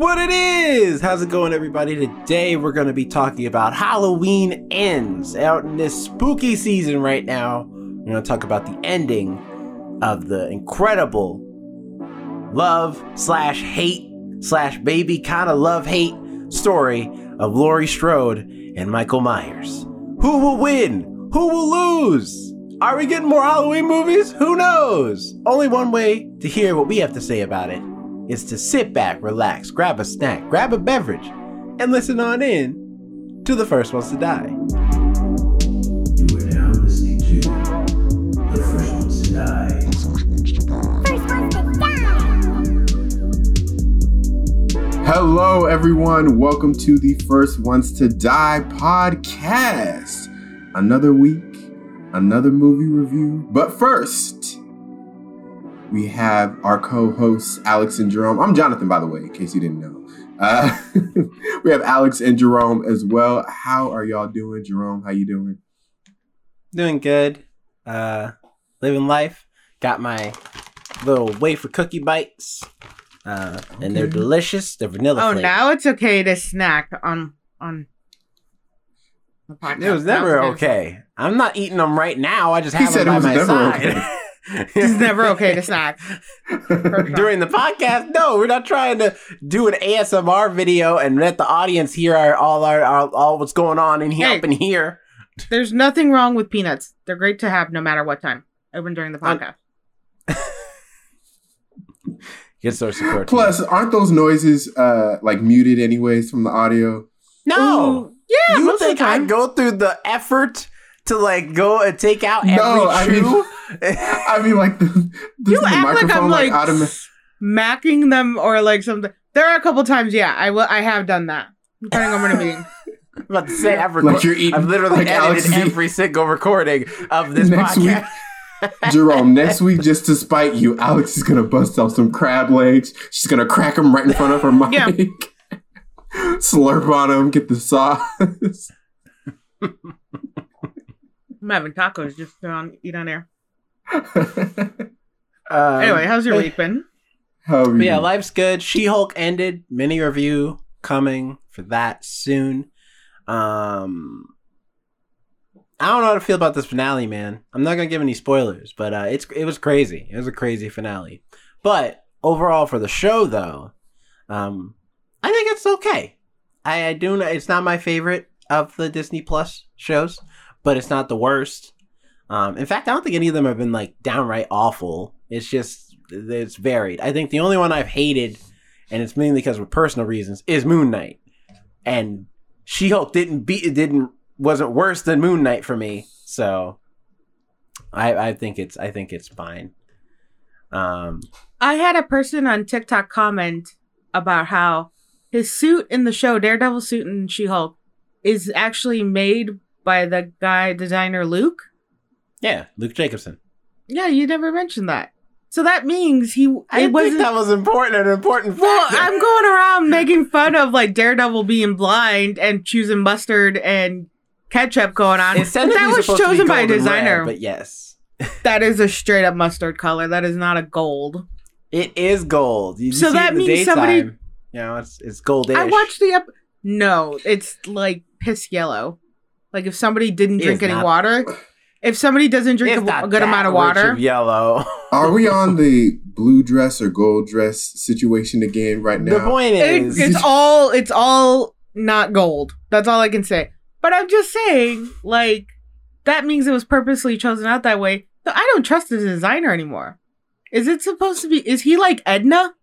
What it is? How's it going, everybody? Today we're going to be talking about Halloween Ends out in this spooky season right now. We're going to talk about the ending of the incredible love slash hate slash baby kind of love hate story of Laurie Strode and Michael Myers. Who will win? Who will lose? Are we getting more Halloween movies? Who knows? Only one way to hear what we have to say about it is to sit back, relax, grab a snack, grab a beverage, and listen on in to the first ones to die. You are now listening to The First Ones to Die. Hello, everyone. Welcome to the First Ones to Die podcast. Another week, another movie review. But first, we have our co hosts, Alex and Jerome. I'm Jonathan, by the way, in case you didn't know. Uh, we have Alex and Jerome as well. How are y'all doing, Jerome? How you doing? Doing good. Uh, living life. Got my little wafer cookie bites. Uh, and they're delicious. They're vanilla Oh, flavored. now it's okay to snack on on the podcast. It was never okay. I'm not eating them right now. I just He have said them it by was my never side. It's never okay to snack. During the podcast, no, we're not trying to do an ASMR video and let the audience hear our all our, our all what's going on in here Hey. up in here. There's nothing wrong with peanuts. They're great to have no matter what time, even during the podcast. Get source support. Plus, aren't those noises uh, like muted anyways from the audio? no, Ooh, yeah, you most of the think I go through the effort to like go and take out every No, I mean- I mean, like, the, the, you the act like I'm like, automa- smacking them or like something. There are a couple times, yeah, I will. I have done that. Depending on what I'm eating. I'm about to say I've, Like you're eating- I've literally like edited is every single recording of this Next podcast. Jerome, next week, just to spite you, Alex is gonna bust out some crab legs. She's gonna crack them right in front of her mic. Yeah. Slurp on them, get the sauce. I'm having tacos just on eat on air. Um, Anyway, how's your week been? How are But yeah, life's good. She Hulk ended. Mini review coming for that soon. Um, I don't know how to feel about this finale, man. I'm not gonna give any spoilers, but uh, it's it was crazy. It was a crazy finale. But overall, for the show, though, um, I think it's okay. I, I do. It's not my favorite of the Disney Plus shows, but it's not the worst. Um, in fact, I don't think any of them have been like downright awful. It's just it's varied. I think the only one I've hated, and it's mainly because of personal reasons, is Moon Knight. And She Hulk didn't beat it didn't wasn't worse than Moon Knight for me. So I I think it's I think it's fine. Um I had a person on TikTok comment about how his suit in the show, Daredevil suit in She Hulk, is actually made by the guy designer Luke. yeah, Luke Jacobson. Yeah, you never mentioned that. So that means he I it didn't think wasn't that was important an important Well. I'm going around making fun of like Daredevil being blind and choosing mustard and ketchup going on. It's But that was supposed to be chosen by a designer. red, but yes. that is a straight up mustard color. That is not a gold. It is gold. You So see that it in the means somebody- daytime, You know, it's it's goldish. I watched the ep. No, it's like piss yellow. Like if somebody didn't It drink any not- water, if somebody doesn't drink a, a good amount of rich water, yellow. Are we on the blue dress or gold dress situation again right now? the point it, is, it's all it's all not gold. That's all I can say. But I'm just saying, like that means it was purposely chosen out that way. So I don't trust the designer anymore. Is it supposed to be? Is he like Edna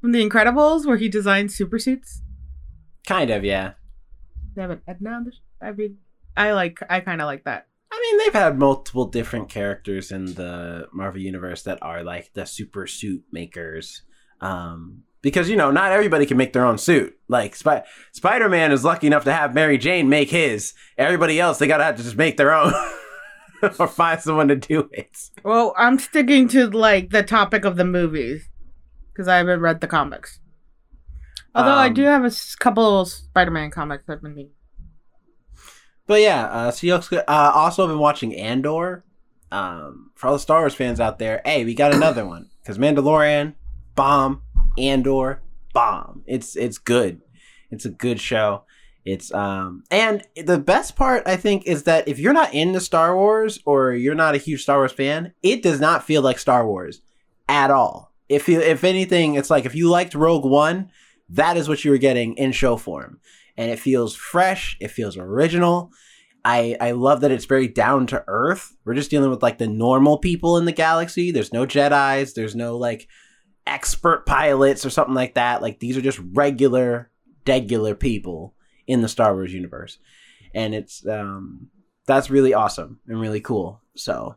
from The Incredibles, where he designs super suits? kind of yeah. They have an Edna. on the sh- I mean, I like. I kind of like that. I mean, they've had multiple different characters in the Marvel universe that are like the super suit makers. Um, because you know, not everybody can make their own suit. Like Sp- Spider Man is lucky enough to have Mary Jane make his. Everybody else, they gotta have to just make their own, or find someone to do it. Well, I'm sticking to like the topic of the movies because I haven't read the comics. Although I Um, do have a couple Spider-Man comics I've been. But yeah, uh, Seahawks. Uh, also been watching Andor. Um, for all the Star Wars fans out there, hey, we got another one because Mandalorian, bomb, Andor, bomb. It's it's good. It's a good show. It's um and the best part I think is that if you're not into Star Wars or you're not a huge Star Wars fan, it does not feel like Star Wars at all. If you if anything, it's like if you liked Rogue One, that is what you were getting in show form. And it feels fresh, it feels original. I I love that it's very down to earth. We're just dealing with like the normal people in the galaxy. There's no Jedi's, there's no like expert pilots or something like that. Like these are just regular, regular people in the Star Wars universe. And it's um that's really awesome and really cool. So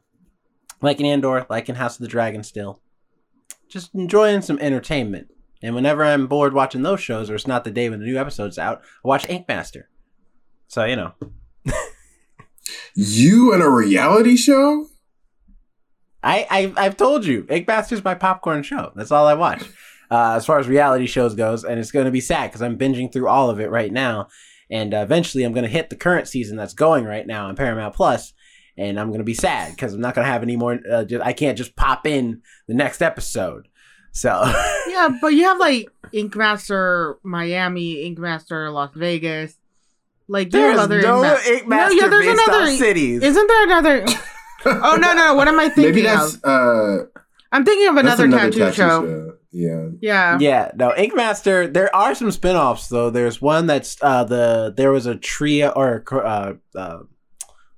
like in Andor, like in House of the Dragon still. Just enjoying some entertainment. And whenever I'm bored watching those shows or it's not the day when the new episode's out, I watch Ink Master. So, you know. You in a reality show? I, I I've told you, Ink Master's my popcorn show. That's all I watch. Uh, as far as reality shows goes, and it's going to be sad because I'm binging through all of it right now, and uh, eventually I'm going to hit the current season that's going right now on Paramount Plus, and I'm going to be sad because I'm not going to have any more. Uh, just, I can't just pop in the next episode. So Yeah, but you have like Ink Master Miami, Ink Master Las Vegas. Like there's other no Ink Ma- Ink Master yeah, there's based another- on cities. Isn't there another? oh no, no. What am I thinking Maybe that's of? uh I'm thinking of that's another, tattoo, show. Yeah. Yeah. Yeah, no, Ink Master. There are some spin-offs though. There's one that's uh the there was a trio or uh, uh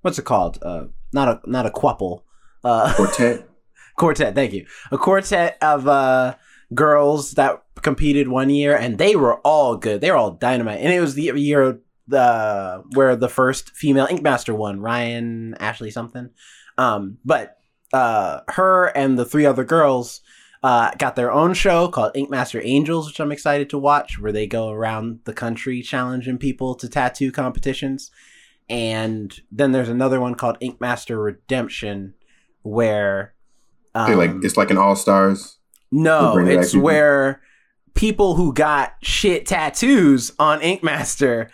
what's it called? Uh not a not a quapple. Uh Quartet. Quartet, thank you. A quartet of uh girls that competed one year and they were all good. They were all dynamite. And it was the year the where the first female Ink Master won, Ryan Ashley something. Um but uh her and the three other girls uh, got their own show called Ink Master Angels, which I'm excited to watch, where they go around the country challenging people to tattoo competitions. And then there's another one called Ink Master Redemption, where um, Okay, like it's like an all stars. no, They bring back it's people. where people who got shit tattoos on Ink Master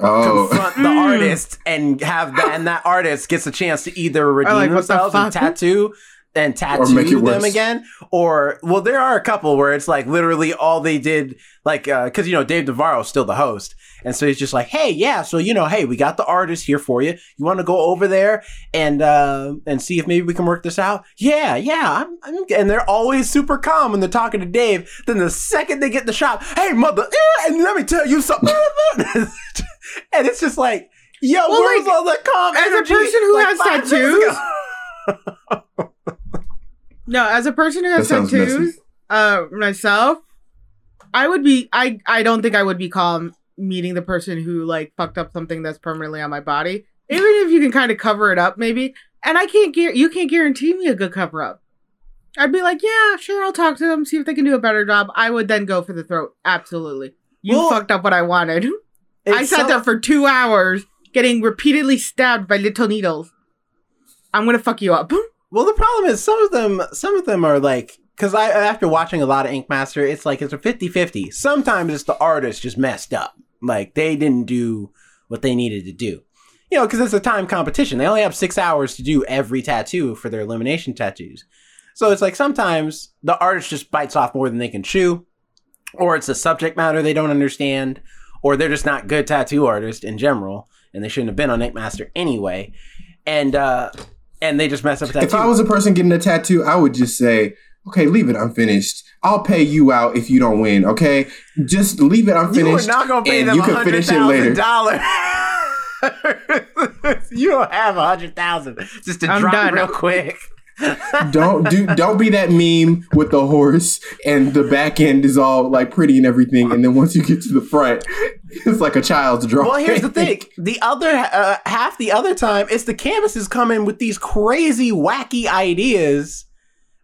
Oh, confront the artist and have that, and that artist gets a chance to either redeem like, what the themselves and tattoo and tattoo them worse. again, or well, there are a couple where it's like literally all they did, like because you know Dave Navarro's still the host, and so he's just like, hey, yeah, so you know, hey, we got the artist here for you. You want to go over there and uh, and see if maybe we can work this out? Yeah, yeah, I'm, I'm, and they're always super calm when they're talking to Dave. Then the second they get in the shop, hey, mother, eh, and let me tell you something, and it's just like. Yo, Well, where's like, all the calm as a person who like, has tattoos- ago? No, as a person who has That tattoos, uh, myself, I would be. I I don't think I would be calm meeting the person who like fucked up something that's permanently on my body. Even if you can kind of cover it up, maybe. And I can't guar you can't guarantee me a good cover up. I'd be like, yeah, sure, I'll talk to them, see if they can do a better job. I would then go for the throat. Absolutely. You Well, fucked up what I wanted. I sat some- there for two hours getting repeatedly stabbed by little needles. I'm gonna fuck you up. Well, the problem is some of them, some of them are like, because I after watching a lot of Ink Master, it's like it's a 50-50. Sometimes it's the artist just messed up, like they didn't do what they needed to do. You know, because it's a time competition. They only have six hours to do every tattoo for their elimination tattoos. So it's like sometimes the artist just bites off more than they can chew, or it's a subject matter they don't understand, or they're just not good tattoo artists in general, and they shouldn't have been on Ink Master anyway. And uh and they just mess up a tattoo. if I was a person getting a tattoo, I would just say, "Okay, leave it unfinished. I'll pay you out if you don't win. Okay, just leave it unfinished. You are not gonna pay and them you a can finish it later." dollars. you don't have a hundred thousand just to I'm drop done. real quick. Don't do don't be that meme with the horse and the back end is all like pretty and everything, and then once you get to the front, it's like a child's drawing. Well, here's the thing: the other uh, half, the other time, it's the canvases come in with these crazy, wacky ideas.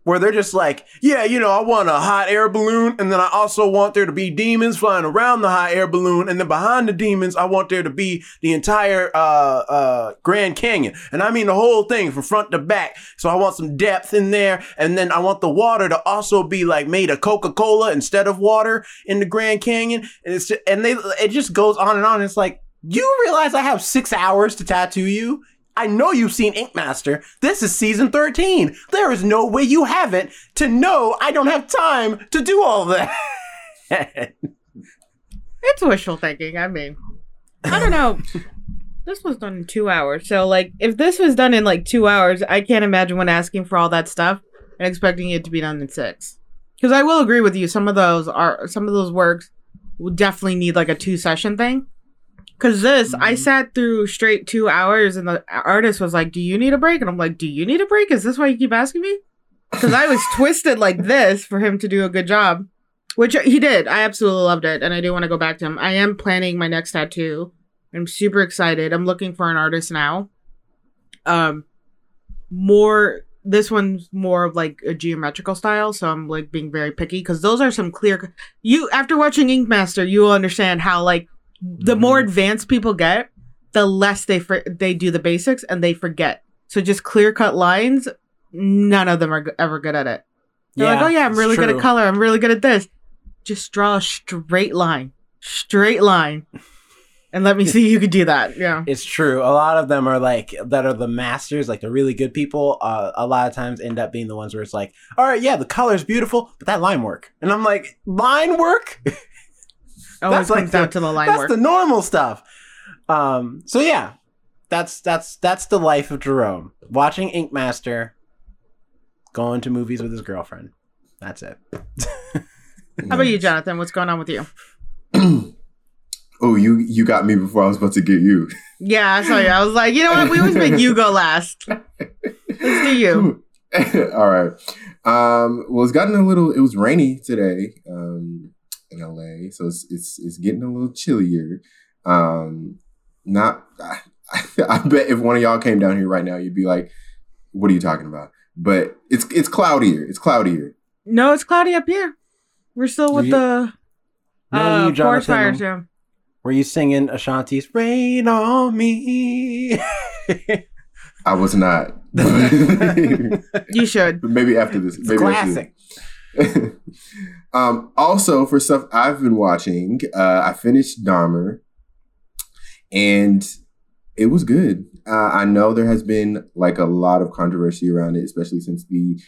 Where they're just like, yeah, you know, I want a hot air balloon, and then I also want there to be demons flying around the hot air balloon, and then behind the demons, I want there to be the entire uh, uh, Grand Canyon, and I mean the whole thing from front to back. So I want some depth in there, and then I want the water to also be like made of Coca Cola instead of water in the Grand Canyon, and it's just, and they it just goes on and on. It's like you realize I have six hours to tattoo you. I know you've seen Ink Master. This is season 13. There is no way you haven't to know I don't have time to do all that. It's wishful thinking. I mean, I don't know. this was done in two hours. So, like, if this was done in like two hours, I can't imagine when asking for all that stuff and expecting it to be done in six. Because I will agree with you. Some of those are some of those works would definitely need like a two session thing. Because this, I Mhm. sat through straight two hours, and the artist was like, "Do you need a break?" And I'm like, "Do you need a break? Is this why you keep asking me?" Because I was twisted like this for him to do a good job, which he did. I absolutely loved it, and I do want to go back to him. I am planning my next tattoo. I'm super excited. I'm looking for an artist now. Um, more. This one's more of like a geometrical style, so I'm like being very picky because those are some clear. You after watching Ink Master, you will understand how like the more advanced people get, the less they for- they do the basics and they forget. So just clear cut lines, none of them are g- ever good at it. They're like, oh yeah, I'm it's really good true. at color. I'm really good at this. Just draw a straight line, straight line, and let me see you could do that. Yeah. It's true. A lot of them are like that are the masters, like the really good people. Uh, a lot of times end up being the ones where it's like, all right, yeah, the color's beautiful, but that line work, and I'm like, line work? Always That's like comes down the- to the line that's work. the normal stuff. Um, so yeah, that's that's that's the life of Jerome. Watching Ink Master, going to movies with his girlfriend. That's it. How about you, Jonathan? What's going on with you? oh, you you got me before I was about to get you. Yeah, I saw you. I was like, you know what? We always make you go last. Let's do you. All right. Um, well, it's gotten a little. It was rainy today um, in LA, so it's it's it's getting a little chillier. Um, not. I, I bet if one of y'all came down here right now, you'd be like, "What are you talking about?" But it's it's cloudier. It's cloudier. No, it's cloudy up here. We're still with You- the No, uh, you, forest Jonathan, fires. Yeah. Were you singing Ashanti's "Rain on Me"? I was not. You should. maybe after this. It's Maybe after this. classic. Um, also, for stuff I've been watching, uh, I finished Dahmer, and it was good. Uh, I know there has been like a lot of controversy around it, especially since the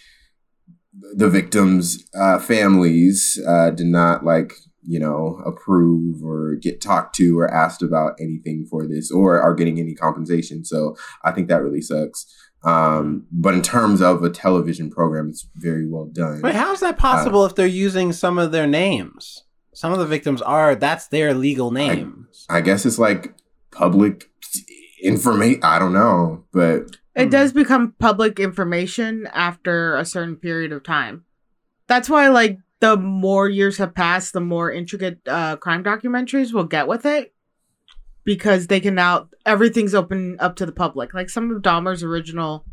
the victims' uh, families uh, did not like you know approve or get talked to or asked about anything for this or are getting any compensation. So I think that really sucks. Um, but in terms of a television program, it's very well done. Wait, how is that possible if they're using some of their names? Some of the victims are that's their legal names. I guess it's like public information. I don't know, but It Hmm. does become public information after a certain period of time. That's why, like, the more years have passed, the more intricate uh, crime documentaries will get with it because they can now everything's open up to the public. Like some of Dahmer's original.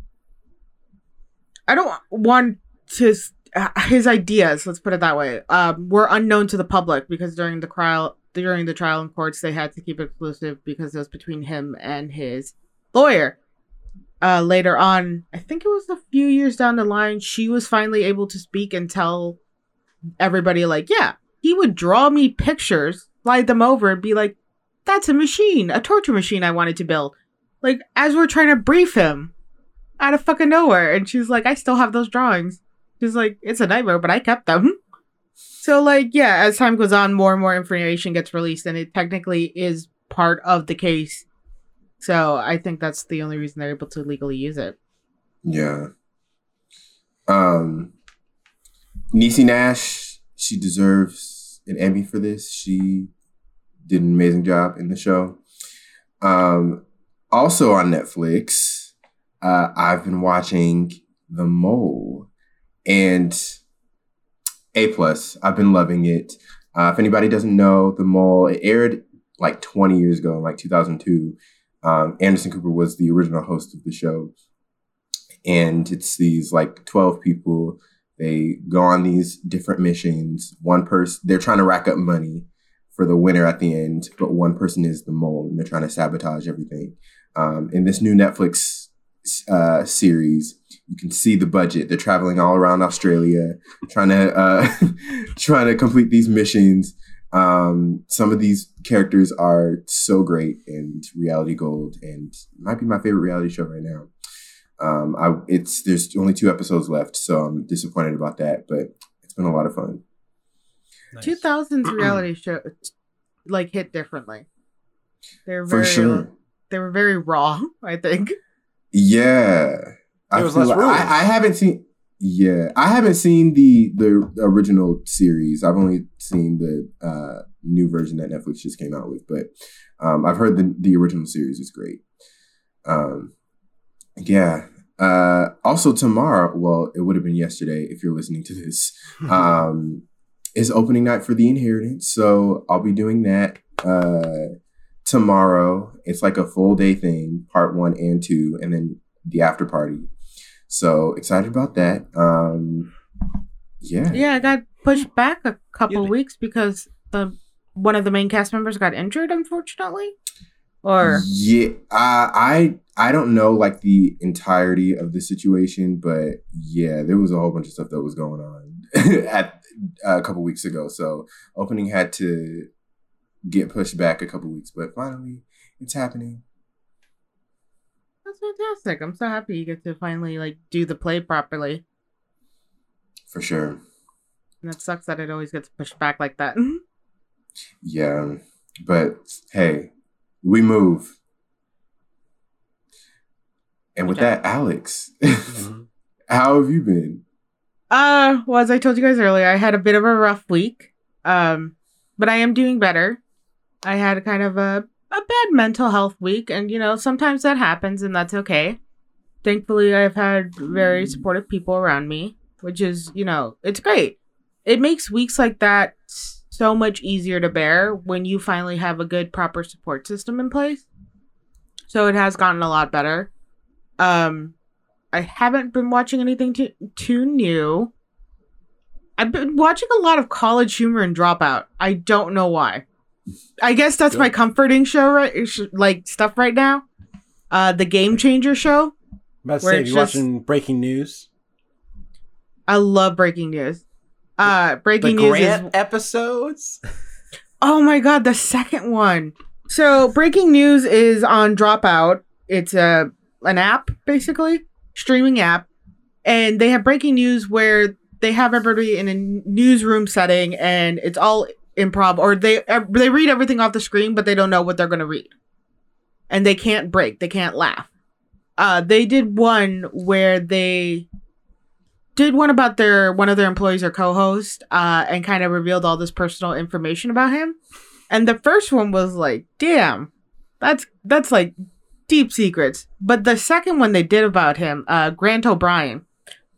I don't want to uh, his ideas. Let's put it that way. Um, were unknown to the public because during the trial, during the trial in courts, they had to keep it exclusive because it was between him and his lawyer uh, later on, I think it was a few years down the line, she was finally able to speak and tell everybody, like, yeah, he would draw me pictures, slide them over, and be like, that's a machine, a torture machine I wanted to build. Like, as we're trying to brief him out of fucking nowhere. And she's like, I still have those drawings. She's like, it's a nightmare, but I kept them. So, like, yeah, as time goes on, more and more information gets released, and it technically is part of the case. So I think that's the only reason they're able to legally use it. yeah. Um, Niecy Nash, she deserves an Emmy for this. She did an amazing job in the show. Um, also on Netflix, uh, I've been watching The Mole and A plus. I've been loving it. Uh, if anybody doesn't know, The Mole it aired like 20 years ago, like 2002. Um, Anderson Cooper was the original host of the show, and it's these like 12 people. They go on these different missions. One person, they're trying to rack up money for the winner at the end, but one person is the mole, and they're trying to sabotage everything. Um, in this new Netflix uh, series, you can see the budget. They're traveling all around Australia, trying to uh, trying to complete these missions. Um, some of these characters are so great and reality gold, and might be my favorite reality show right now. Um, I it's there's only two episodes left, so I'm disappointed about that, but it's been a lot of fun. Nice. 2000s reality show like hit differently. They're For very sure. they were very raw, I think. Yeah. I, was less like- rules. I, I haven't seen yeah, I haven't seen the the original series. I've only seen the uh new version that Netflix just came out with, but um I've heard the the original series is great. Um yeah. Uh also tomorrow, well, it would have been yesterday if you're listening to this. um is opening night for the inheritance so i'll be doing that uh tomorrow it's like a full day thing part one and two and then the after party so excited about that um yeah Yeah, I got pushed back a couple Really? weeks because the one of the main cast members got injured, unfortunately. Or yeah uh, i i don't know like the entirety of the situation but yeah there was a whole bunch of stuff that was going on at uh, a couple weeks ago so opening had to get pushed back a couple weeks but finally it's happening that's fantastic. I'm so happy you get to finally like do the play properly. for sure And it sucks that it always gets pushed back like that. Yeah, but hey, we move. And with Okay. that, Alex, Mhm. how have you been? Uh, well, as I told you guys earlier, I had a bit of a rough week. Um, but I am doing better. I had kind of a a bad mental health week, and you know, sometimes that happens, and that's okay. Thankfully, I've had very supportive people around me, which is, you know, it's great. It makes weeks like that so much easier to bear when you finally have a good, proper support system in place. So it has gotten a lot better. Um, I haven't been watching anything too, too new. I've been watching a lot of CollegeHumor and dropout. I don't know why. I guess that's my comforting show, right? Like stuff right now. Uh, the Game Changer show. About to say, you just- watching breaking news? I love breaking news. Uh, The breaking news Grant is episodes? Oh my god, the second one. So breaking news is on Dropout. It's a an app basically, streaming app, and they have breaking news where they have everybody in a newsroom setting, and it's all improv, or they they read everything off the screen, but they don't know what they're gonna read, and they can't break, they can't laugh. Uh, they did one where they did one about their one of their employees or co-host uh and kind of revealed all this personal information about him and the first one was like damn that's that's like deep secrets but the second one they did about him uh grant o'brien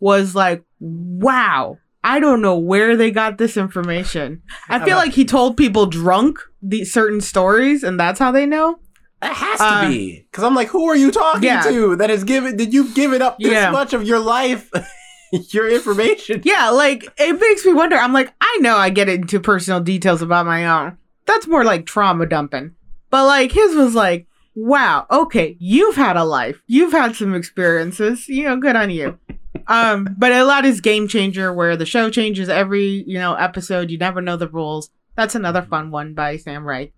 was like wow i don't know where they got this information i feel like he told people drunk these certain stories and that's how they know That has to Uh, be. Because I'm like, who are you talking yeah. to that has given, did you give it up this Yeah. much of your life? your information? Yeah, like it makes me wonder. I'm like, I know I get into personal details about my own. That's more like trauma dumping. But like his was like, wow, okay, you've had a life. You've had some experiences. You know, good on you. Um, but a lot is game changer where the show changes every, you know, episode. You never know the rules. That's another fun one by Sam Reich.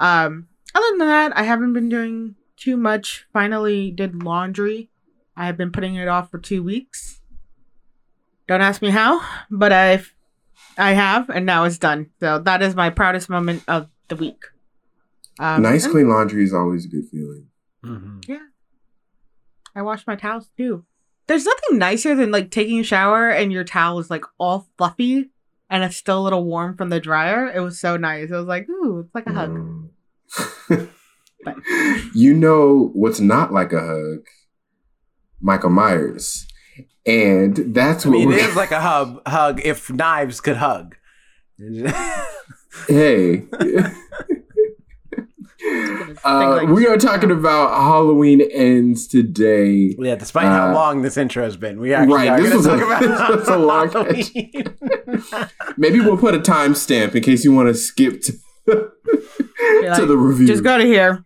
Um, other than that, I haven't been doing too much. Finally did laundry. I have been putting it off for two weeks. Don't ask me how, but I've I have, and now it's done. So that is my proudest moment of the week. Um, nice clean laundry is always a good feeling. Mhm. I wash my towels too. There's nothing nicer than like taking a shower and your towel is like all fluffy and it's still a little warm from the dryer. It was so nice. It was like, ooh, it's like a hug. Mm. But- you know what's not like a hug? Michael Myers. And that's I what mean, it like a hug, hug if knives could hug. Hey. Think Uh, like- we are talking about Halloween ends today. yeah, despite how Uh, long this intro has been, we actually right, are this going was to a- talk about this was a long Halloween. Maybe we'll put a timestamp in case you want to skip to, to like, the review. Just go to here.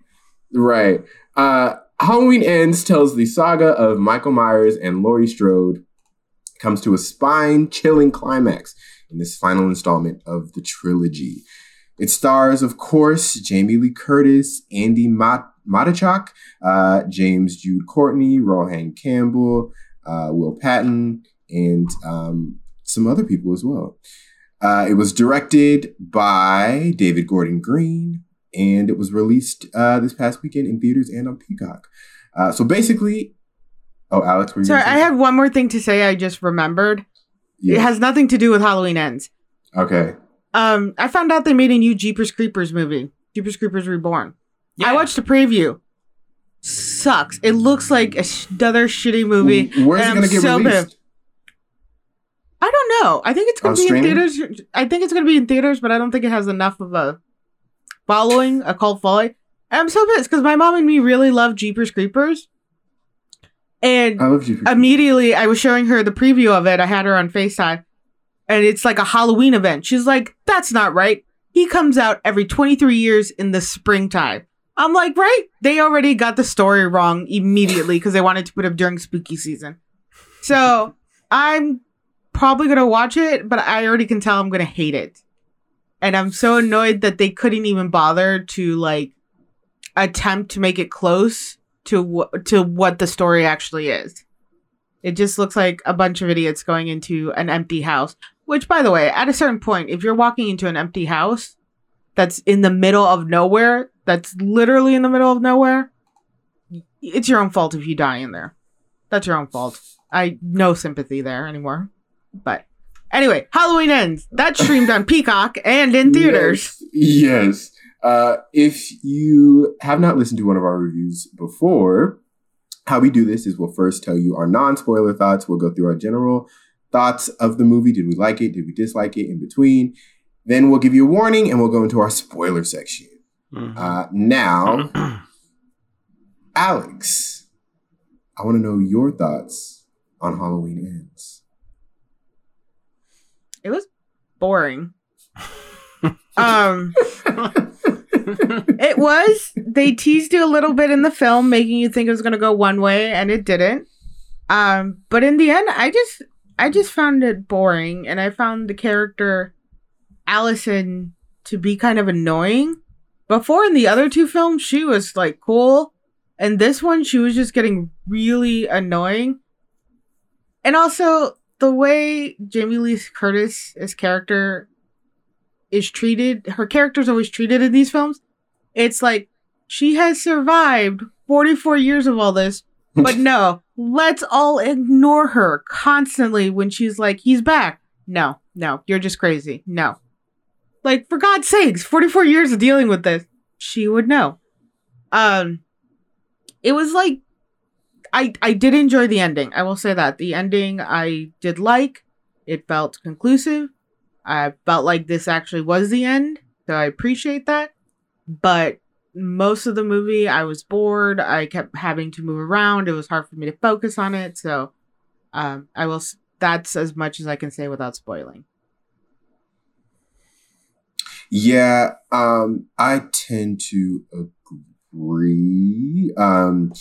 Right. Uh, Halloween Ends tells the saga of Michael Myers and Laurie Strode comes to a spine chilling climax in this final installment of the trilogy. It stars, of course, Jamie Lee Curtis, Andi Mat- Matichak, uh, James Jude Courtney, Rohan Campbell, uh, Will Patton, and um, some other people as well. Uh, it was directed by David Gordon Green, and it was released uh, this past weekend in theaters and on Peacock. Uh, so basically, oh, Alex, were you Sorry, I had one more thing to say. I just remembered. something? It has nothing to do with Halloween Ends. okay. Um, I found out they made a new Jeepers Creepers movie, Jeepers Creepers Reborn. I watched the preview. Sucks. It looks like a sh- another shitty movie. Where's it going to I'm get so released? bad. I don't know. I think it's going On to be streaming? in theaters. I think it's going to be in theaters, but I don't think it has enough of a following, a cult following. And I'm so pissed because my mom and me really love Jeepers Creepers. And I love you. immediately I was showing her the preview of it. I had her on FaceTime. And it's like a Halloween event. She's like, that's not right. He comes out every 23 years in the springtime. I'm like, right? They already got the story wrong immediately because they wanted to put it during spooky season. So I'm probably going to watch it, but I already can tell I'm going to hate it. And I'm so annoyed that they couldn't even bother to like attempt to make it close to to what the story actually is. It just looks like a bunch of idiots going into an empty house. Which, by the way, at a certain point, if you're walking into an empty house that's in the middle of nowhere, that's literally in the middle of nowhere, it's your own fault if you die in there. That's your own fault. I no sympathy there anymore. But anyway, Halloween ends. That streamed on Peacock and in theaters. Yes. yes. Uh, if you have not listened to one of our reviews before, how we do this is we'll first tell you our non spoiler thoughts. We'll go through our general thoughts of the movie. Did we like it? Did we dislike it? In between. Then we'll give you a warning and we'll go into our spoiler section. Mhm. Uh, now, Alex, I want to know your thoughts on Halloween Ends. It was boring. um It was. They teased you a little bit in the film, making you think it was going to go one way, and it didn't. Um, but in the end, I just, I just found it boring, and I found the character Allison to be kind of annoying. Before in the other two films, she was like cool, and this one, she was just getting really annoying. And also, the way Jamie Lee Curtis's character is treated, her character's always treated in these films. It's like she has survived 44 years of all this, but no, let's all ignore her constantly when she's like, he's back. No, no, you're just crazy. No. Like, for God's sakes, 44 years of dealing with this, she would know. Um, it was like, I, I did enjoy the ending. I will say that. The ending I did like. It felt conclusive. I felt like this actually was the end, so I appreciate that. But most of the movie, I was bored. I kept having to move around. It was hard for me to focus on it. So, um, I will. That's as much as I can say without spoiling. Yeah, um, I tend to agree. Um,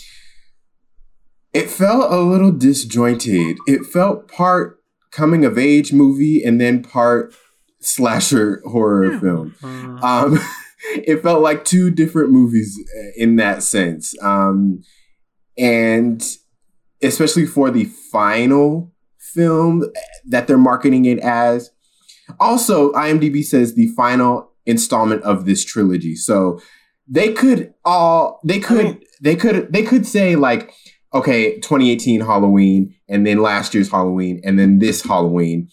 it felt a little disjointed. It felt part coming of age movie and then part slasher horror Yeah. film. Mhm. Um, it felt like two different movies uh, in that sense. Um, and especially for the final film that they're marketing it as. Also, IMDb says the final installment of this trilogy. So they could all they could mean- they could they could say like okay 2018 halloween and then last year's halloween and then this halloween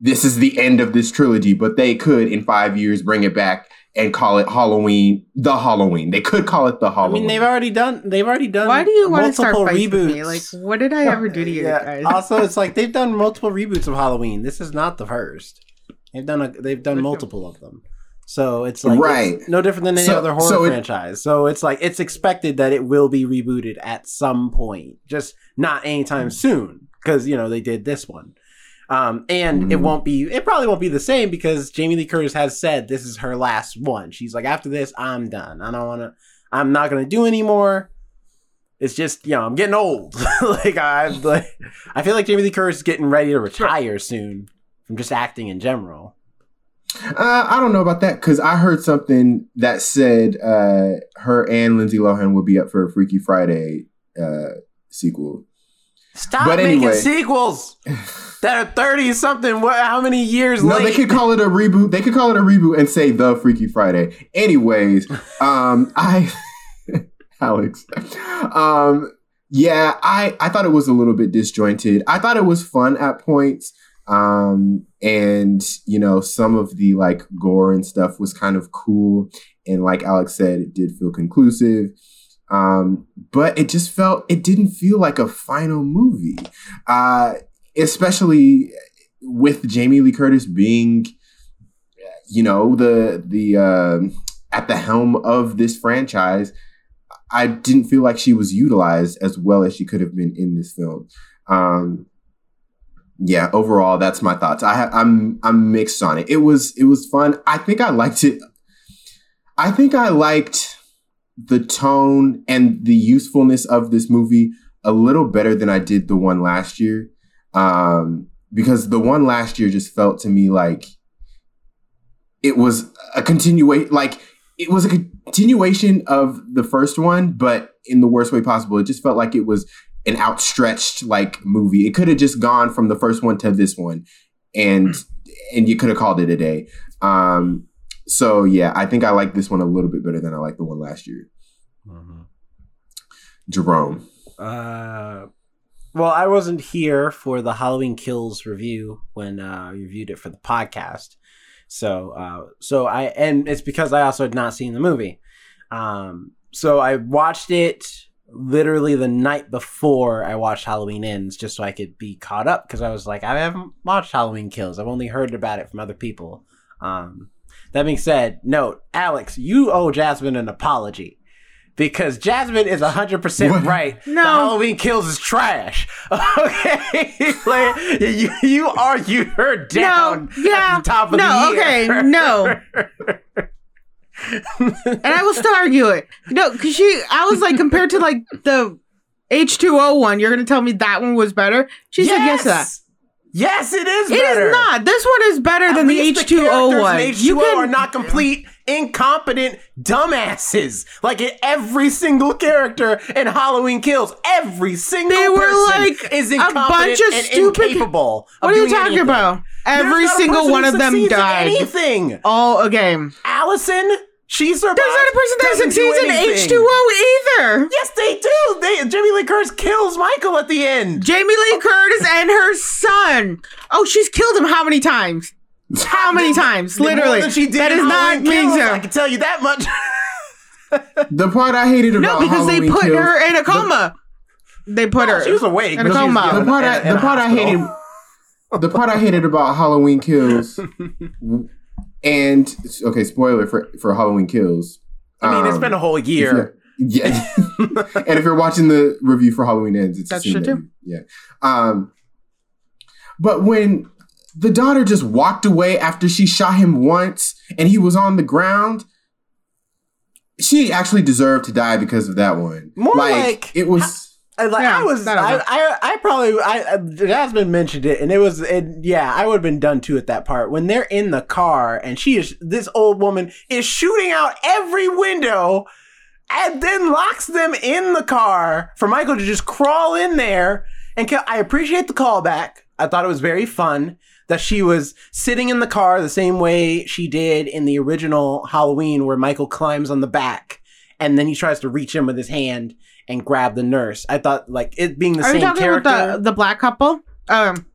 this is the end of this trilogy but they could in five years bring it back and call it halloween the halloween they could call it the Halloween. I mean, they've already done. They've already done. Why do you want to start multiple fighting reboots? with me? Like, what did I ever do to you Yeah. guys? also, it's like they've done multiple reboots of Halloween. This is not the first. They've done a, they've done multiple of them. So it's like Right. it's no different than any So- other horror so it- franchise. So it's like it's expected that it will be rebooted at some point, just not anytime mm. soon because you know they did this one. Um, and it Mhm. won't be. It probably won't be the same because Jamie Lee Curtis has said this is her last one. She's like, after this, I'm done. I don't want to. I'm not gonna do anymore. It's just you know I'm getting old. like I like I feel like Jamie Lee Curtis is getting ready to retire soon from just acting in general. Uh, I don't know about that because I heard something that said uh, her and Lindsay Lohan would be up for a Freaky Friday uh, sequel. Stop But making anyway. sequels that are thirty something. What? How many years No, late? they could call it a reboot. They could call it a reboot and say the Freaky Friday. Anyways, um, I, Alex, um, yeah, I I thought it was a little bit disjointed. I thought it was fun at points, um, and you know some of the like gore and stuff was kind of cool. And like Alex said, it did feel conclusive. Um, but it just felt it didn't feel like a final movie. Uh, especially with Jamie Lee Curtis being, you know, the the um at the helm of this franchise, I didn't feel like she was utilized as well as she could have been in this film. Um, yeah, overall, that's my thoughts. I ha- I'm I'm mixed on it. It was it was fun. I think I liked it. I think I liked the tone and the usefulness of this movie a little better than I did the one last year um, because the one last year just felt to me like it was a continuation, like it was a continuation of the first one, but in the worst way possible. It just felt like it was an outstretched like movie. It could have just gone from the first one to this one, and and you could have called it a day. Um, so yeah, I think I like this one a little bit better than I like the one last year. Mhm. Jerome. Uh, well, I wasn't here for the Halloween Kills review when uh, I reviewed it for the podcast. So, uh, so I and it's because I also had not seen the movie. Um, so I watched it literally the night before I watched Halloween Ends, just so I could be caught up because I was like, I haven't watched Halloween Kills. I've only heard about it from other people. Um, that being said, note, Alex, you owe Jasmine an apology because Jasmine is 100% What? right. No. The Halloween Kills is trash. Okay? like, you, you argued her down No, yeah, at the top of no, the year. okay, no. and I will still argue it. No, because she, I was like, compared to like the H2O one, you're going to tell me that one was better? She said yes to that. Yes, it is It better. is not. This one is better At than the H2O characters one. H2O you can, are not complete, incompetent dumbasses. Like every single character in Halloween Kills, every single They were like is a incompetent bunch of and stupid- incapable. What are you talking anything. about? Every single one of them died. Anything. All a game. Allison, she survived. There's not a person that doesn't do succeeds in. H2O either. Yes, they do. They Jamie Lee Curtis kills Michael at the end. Jamie Lee Curtis and her son. Oh, she's killed him how many times? How many times? Literally. than she did that in is not Halloween being Kills. I can tell you that much. The part I hated about No, about because they put Kills- her in a coma. they put her. she was awake. In a but she was, coma. the part in- I, in a the part I hated the part I hated about Halloween Kills and okay, spoiler for for Halloween Kills. I mean, it's been a whole year. Yeah. and if you're watching the review for Halloween Ends, it's a That's true, that too. you- Yeah. Um but when the daughter just walked away after she shot him once and he was on the ground, she actually deserved to die because of that one. More like- it was I, like, Yeah, I was, I. I, I probably, I, uh, Jasmine mentioned it, and it was, it, yeah, I would have been done too at that part when they're in the car, and she is, this old woman is shooting out every window, and then locks them in the car for Michael to just crawl in there. And. I appreciate the callback. I thought it was very fun that she was sitting in the car the same way she did in the original Halloween, where Michael climbs on the back and then he tries to reach in with his hand and grab the nurse. I thought like it being the Are you same talking character. about the, the black couple? Um,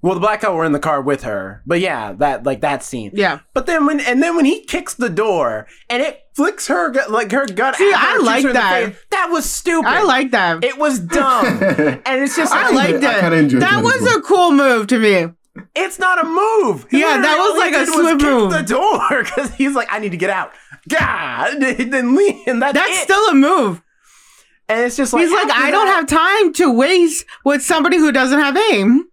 well, the black couple were in the car with her, but yeah, that like that scene. yeah. But then when and then when he kicks the door and it flicks her like her gut. See, at her I like her in the that. face, That was stupid. I like that. It was dumb, and it's just I like, like I that. kinda enjoyed that that was well. a cool move to me. it's not a move. He Yeah, that was like a did swift kick move. The door because he's like, I need to get out. God, and then leave, and that's, That's it. still a move. And it's just like He's like, I don't that- have time to waste with somebody who doesn't have aim.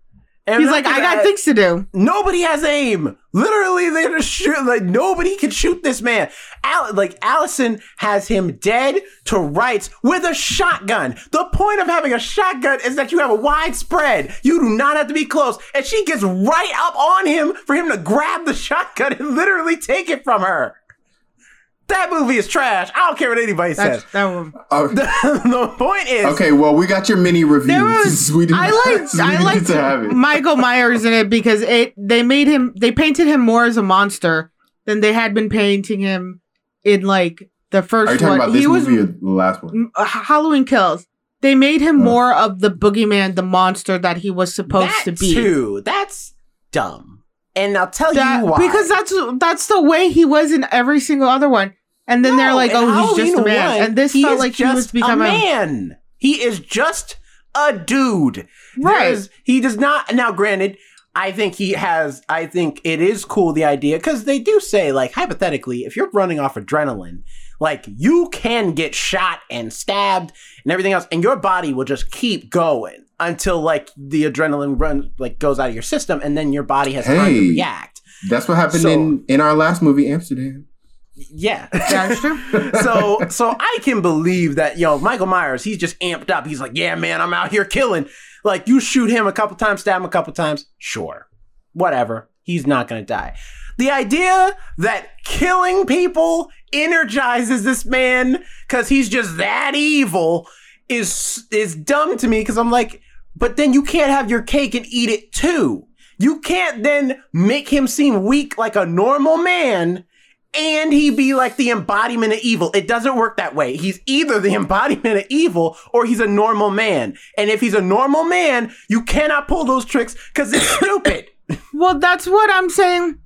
and He's like, I got that- things to do. Nobody has aim. Literally, they're just shoot. Like nobody can shoot this man. Al- like Allison has him dead to rights with a shotgun. The point of having a shotgun is that you have a wide spread. You do not have to be close, and she gets right up on him for him to grab the shotgun and literally take it from her. That movie is trash. I don't care what anybody That's says. that one. Oh, the point is, okay, well, we got your mini review. There was we didn't, I liked we I didn't liked to have it. Michael Myers in it because it they made him they painted him more as a monster than they had been painting him in like the first Are you talking one. about this he was movie or the last one? uh, Halloween Kills. They made him Oh. more of the boogeyman, the monster that he was supposed that to be. too. That's dumb. And I'll tell That- you why. because that's that's the way he was in every single other one. And then they're like, "Oh, he's just a man," one, and this felt is like he was becoming a man. He is just a dude. Right. There's- He does not. Now, granted, I think he has. I think it is cool the idea because they do say like hypothetically, if you're running off adrenaline, like you can get shot and stabbed and everything else, and your body will just keep going until like the adrenaline run like goes out of your system, and then your body has time to react. That's what happened So- in in our last movie, Amsterdam. Yeah. That's true. so so I can believe that you know Michael Myers he's just amped up he's like yeah man I'm out here killing like you shoot him a couple times stab him a couple times sure whatever he's not gonna die the idea that killing people energizes this man because he's just that evil is is dumb to me because I'm like but then you can't have your cake and eat it too you can't then make him seem weak like a normal man and he be like the embodiment of evil. It doesn't work that way. He's either the embodiment of evil or he's a normal man. And if he's a normal man, you cannot pull those tricks because it's stupid. Well, that's what I'm saying.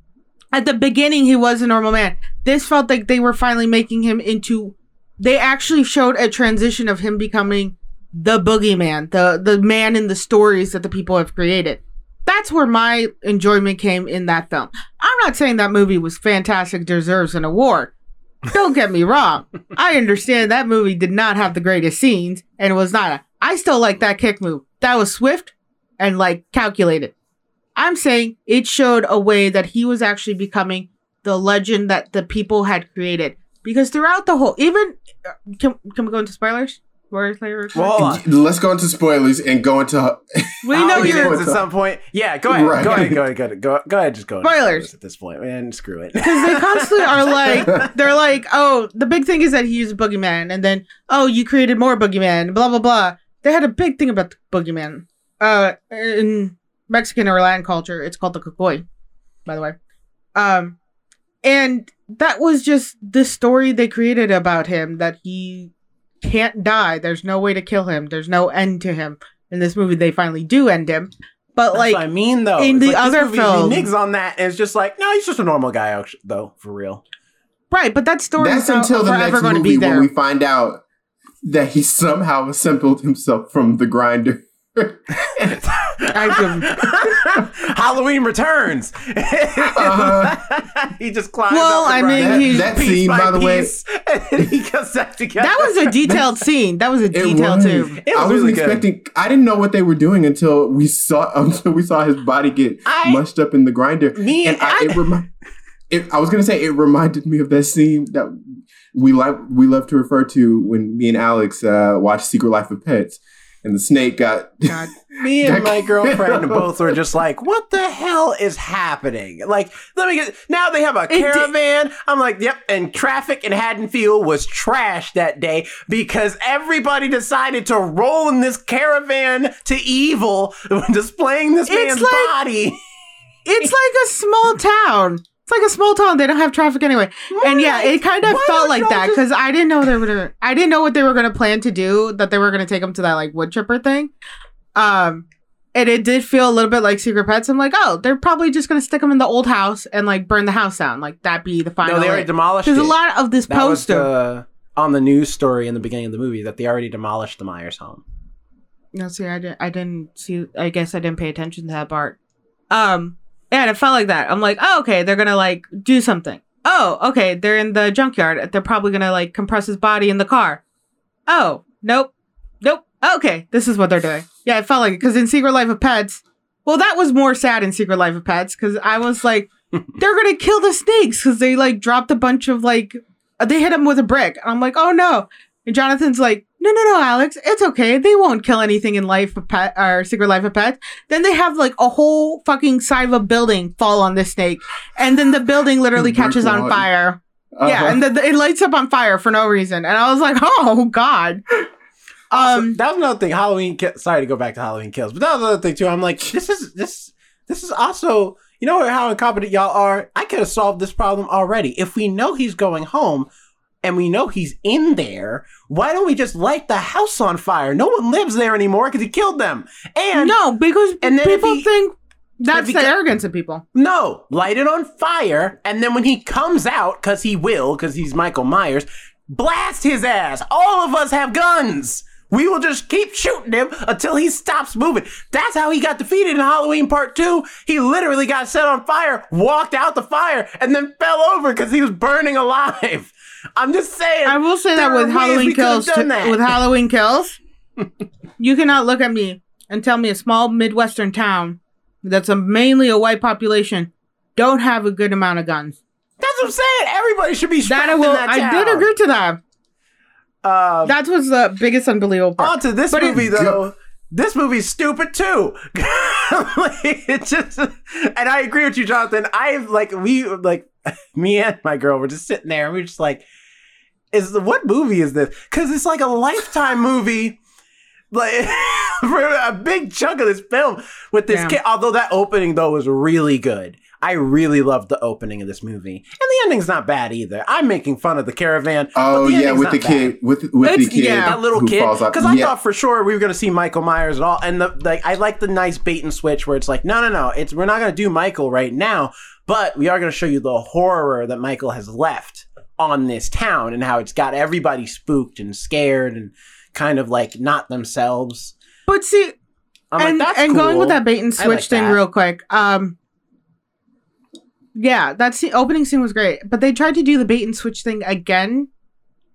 At the beginning, he was a normal man. This felt like they were finally making him into. They actually showed a transition of him becoming the boogeyman, the the man in the stories that the people have created. That's where my enjoyment came in that film. I'm not saying that movie was fantastic, deserves an award. Don't get me wrong. I understand that movie did not have the greatest scenes and it was not. A, I still like that kick move. That was swift and like calculated. I'm saying it showed a way that he was actually becoming the legend that the people had created. Because throughout the whole, even uh, can can we go into spoilers? Spoilers later. Well, hold on. Let's go into spoilers and go into. we know get you're at some point. Yeah, go ahead. Right. Go ahead. Go ahead. Go ahead. Go, go ahead. Just go. into Spoilers. at this and. Screw it. because they constantly are like they're like oh the big thing is that he used boogeyman and then oh you created more boogeyman blah blah blah they had a big thing about the boogeyman uh in mexican or latin culture it's called the Cucuy by the way um and that was just the story they created about him that he can't die there's no way to kill him there's no end to him in this movie they finally do end him but That's like what I mean, though. in It's the like, this other movie film- he nigs on that, and it's just like, no, he's just a normal guy, though, for real. right but that story That's is until the forever next going to movie be when we find out that he somehow assembled himself from the grinder. I do. Halloween returns. Uh-huh. he just climbs. Well, up I mean, grinder, he- that piece scene, by the way, piece, and then he goes back together. That was a detailed scene. That was a It detail too. It I was wasn't good. expecting. I didn't know what they were doing until we saw until we saw his body get I- mushed up in the grinder. Me and I, I- it, remi- it, I was gonna say it reminded me of that scene that we like we love to refer to when me and Alex uh, watched Secret Life of Pets, and the snake got. God. Me and my girlfriend both were just like, "What the hell is happening?" Like, let me get. Now they have a caravan. I'm like, "Yep." And traffic in Haddonfield was trash that day because everybody decided to roll in this caravan to evil, displaying this It's man's like- body. It's like a small town. It's like a small town. They don't have traffic anyway. And yeah, it kind of Why felt like y'all that just- because I didn't know they were gonna. I didn't know what they were gonna plan to do. That they were gonna take them to that like wood chipper thing. Um, and it did feel a little bit like Secret Pets. I'm like, oh, they're probably just gonna stick them in the old house and like burn the house down. Like that be the final. No, they already end. demolished There's it. a lot of this that was poster. the, on the news story in the beginning of the movie that they already demolished the Myers home. No, see, I didn't. I didn't see. I guess I didn't pay attention to that part. Um, yeah, and it felt like that. I'm like, oh, okay, they're gonna like do something. Oh, okay, they're in the junkyard. They're probably gonna like compress his body in the car. Oh, nope, nope. Okay, this is what they're doing. Yeah, it felt like it because in Secret Life of Pets, well, that was more sad in Secret Life of Pets because I was like, they're gonna kill the snakes because they like dropped a bunch of like, they hit him with a brick. I'm like, oh no. And Jonathan's like, no, no, no, Alex, it's okay. They won't kill anything in Life of Pet or Secret Life of Pets. Then they have like a whole fucking side of a building fall on this snake, and then the building literally catches on fire. Yeah, and the, the- it lights up on fire for no reason, and I was like, "Oh God!" Um, that was another thing. Halloween. Ki- Sorry to go back to Halloween kills, but that was another thing too. I'm like, this is this this is also. You know how incompetent y'all are. I could have solved this problem already. If we know he's going home, and we know he's in there, why don't we just light the house on fire? No one lives there anymore because he killed them. And no, because and then people he- think that's he the ca- arrogance of people. No, light it on fire, and then when he comes out, because he will, because he's Michael Myers, blast his ass. All of us have guns. We will just keep shooting him until he stops moving. That's how he got defeated in Halloween Part 2. He literally got set on fire, walked out the fire, and then fell over because he was burning alive. I'm just saying. I will say that with Halloween we could have kills, done t- with Halloween kills, you cannot look at me and tell me a small midwestern town that's a mainly a white population don't have a good amount of guns. That's what I'm saying. Everybody should be strapped That I will. that I did agree to that. Um, That was the biggest unbelievable part. On to this But movie though. This movie's stupid too. like, it just, and I agree with you, Jonathan. I like we like me and my girl were just sitting there and we were just like, is the what movie is this? Because it's like a lifetime movie. Like for a big chunk of this film with this Yeah. kid. Although that opening though was really good. I really loved the opening of this movie, and the ending's not bad either. I'm making fun of the caravan. but Oh the yeah, with the bad kid, with with the kid, yeah. that little who kid falls off. because I yeah. thought for sure we were going to see Michael Myers at all, and the like. I like the nice bait and switch where it's like, no, no, no, it's we're not going to do Michael right now, but we are going to show you the horror that Michael has left on this town and how it's got everybody spooked and scared and kind of like not themselves. but see, I'm and like, that's and going with that bait and switch like thing that. real quick. Um, yeah, that scene, opening scene was great, but they tried to do the bait and switch thing again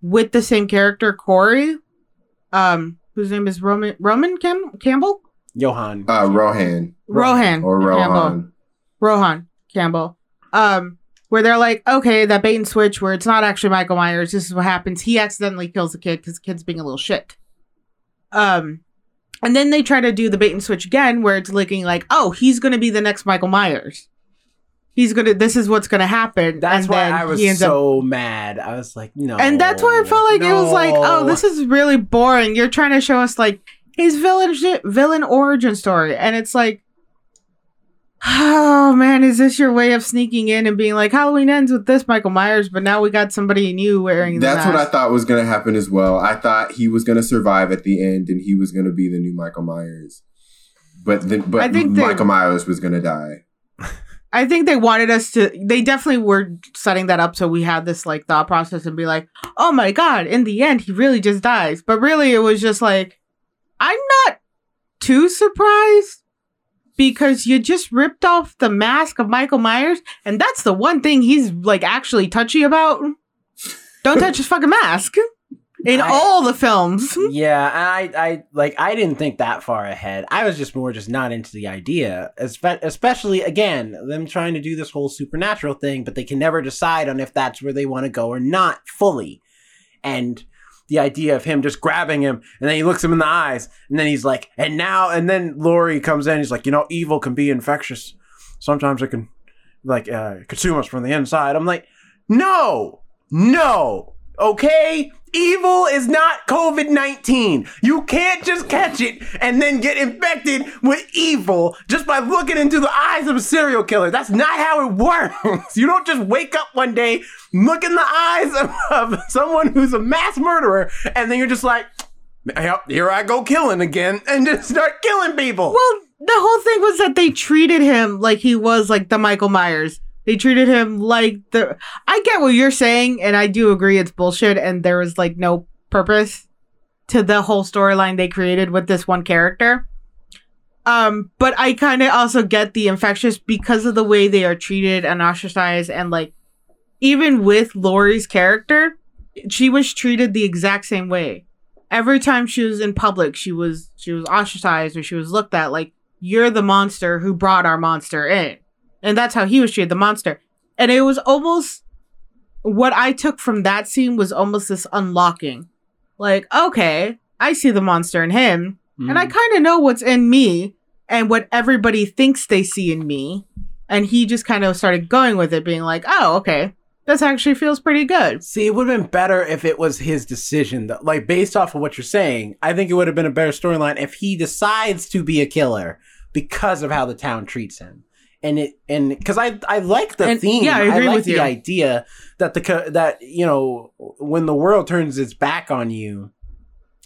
with the same character, Corey, um, whose name is Roman Roman Cam- Campbell, Johan. uh, Rohan Rohan or Campbell. Rohan. Campbell. Um, where they're like, okay, that bait and switch where it's not actually Michael Myers. This is what happens. He accidentally kills the kid because the kid's being a little shit. Um, and then they try to do the bait and switch again, where it's looking like, oh, he's gonna be the next Michael Myers. He's gonna. This is what's gonna happen. That's and why then I was ends up- so mad. I was like, no. and that's why I felt like it was like, oh, this is really boring. You're trying to show us like his villain villain origin story, and it's like, oh man, is this your way of sneaking in and being like Halloween ends with this Michael Myers, but now we got somebody new wearing the That's what I thought was going to happen as well. I thought he was going to survive at the end, and he was going to be the new Michael Myers. But then, I but think they- Michael Myers was going to die. I think they wanted us to. They definitely were setting that up so we had this like thought process and be like, oh my god, in the end he really just dies. But really, it was just like, I'm not too surprised because you just ripped off the mask of Michael Myers, and that's the one thing he's like actually touchy about. Don't touch his fucking mask in I- all the films. Yeah, and I, I like I didn't think that far ahead. I was just more just not into the idea, especially again them trying to do this whole supernatural thing, but they can never decide on if that's where they want to go or not fully. And the idea of him just grabbing him, and then he looks him in the eyes, and then he's like, and now, and then Laurie comes in, he's like, you know, evil can be infectious. Sometimes it can, like, uh, consume us from the inside. I'm like, no, no, okay? Evil is not COVID 19. You can't just catch it and then get infected with evil just by looking into the eyes of a serial killer. That's not how it works. You don't just wake up one day, look in the eyes of, of someone who's a mass murderer, and then you're just like, yep, here I go killing again, and just start killing people. Well, the whole thing was that they treated him like he was like the Michael Myers. They treated him like the. I get what you're saying, and I do agree it's bullshit, and there was like no purpose to the whole storyline they created with this one character. Um, but I kind of also get the infectious because of the way they are treated and ostracized, and like even with Laurie's character, she was treated the exact same way. Every time she was in public, she was she was ostracized or she was looked at like you're the monster who brought our monster in, and that's how he was treated, the monster. And it was almost what I took from that scene was almost this unlocking, like okay, I see the monster in him, and Mm. I kind of know what's in me and what everybody thinks they see in me. And he just kind of started going with it, being like, oh, okay. this actually feels pretty good. See, it would have been better if it was his decision, though. Like, based off of what you're saying, I think it would have been a better storyline if he decides to be a killer because of how the town treats him. And it, and because I, I like the And- theme. yeah, I agree like with the you. idea that the, that, you know, when the world turns its back on you,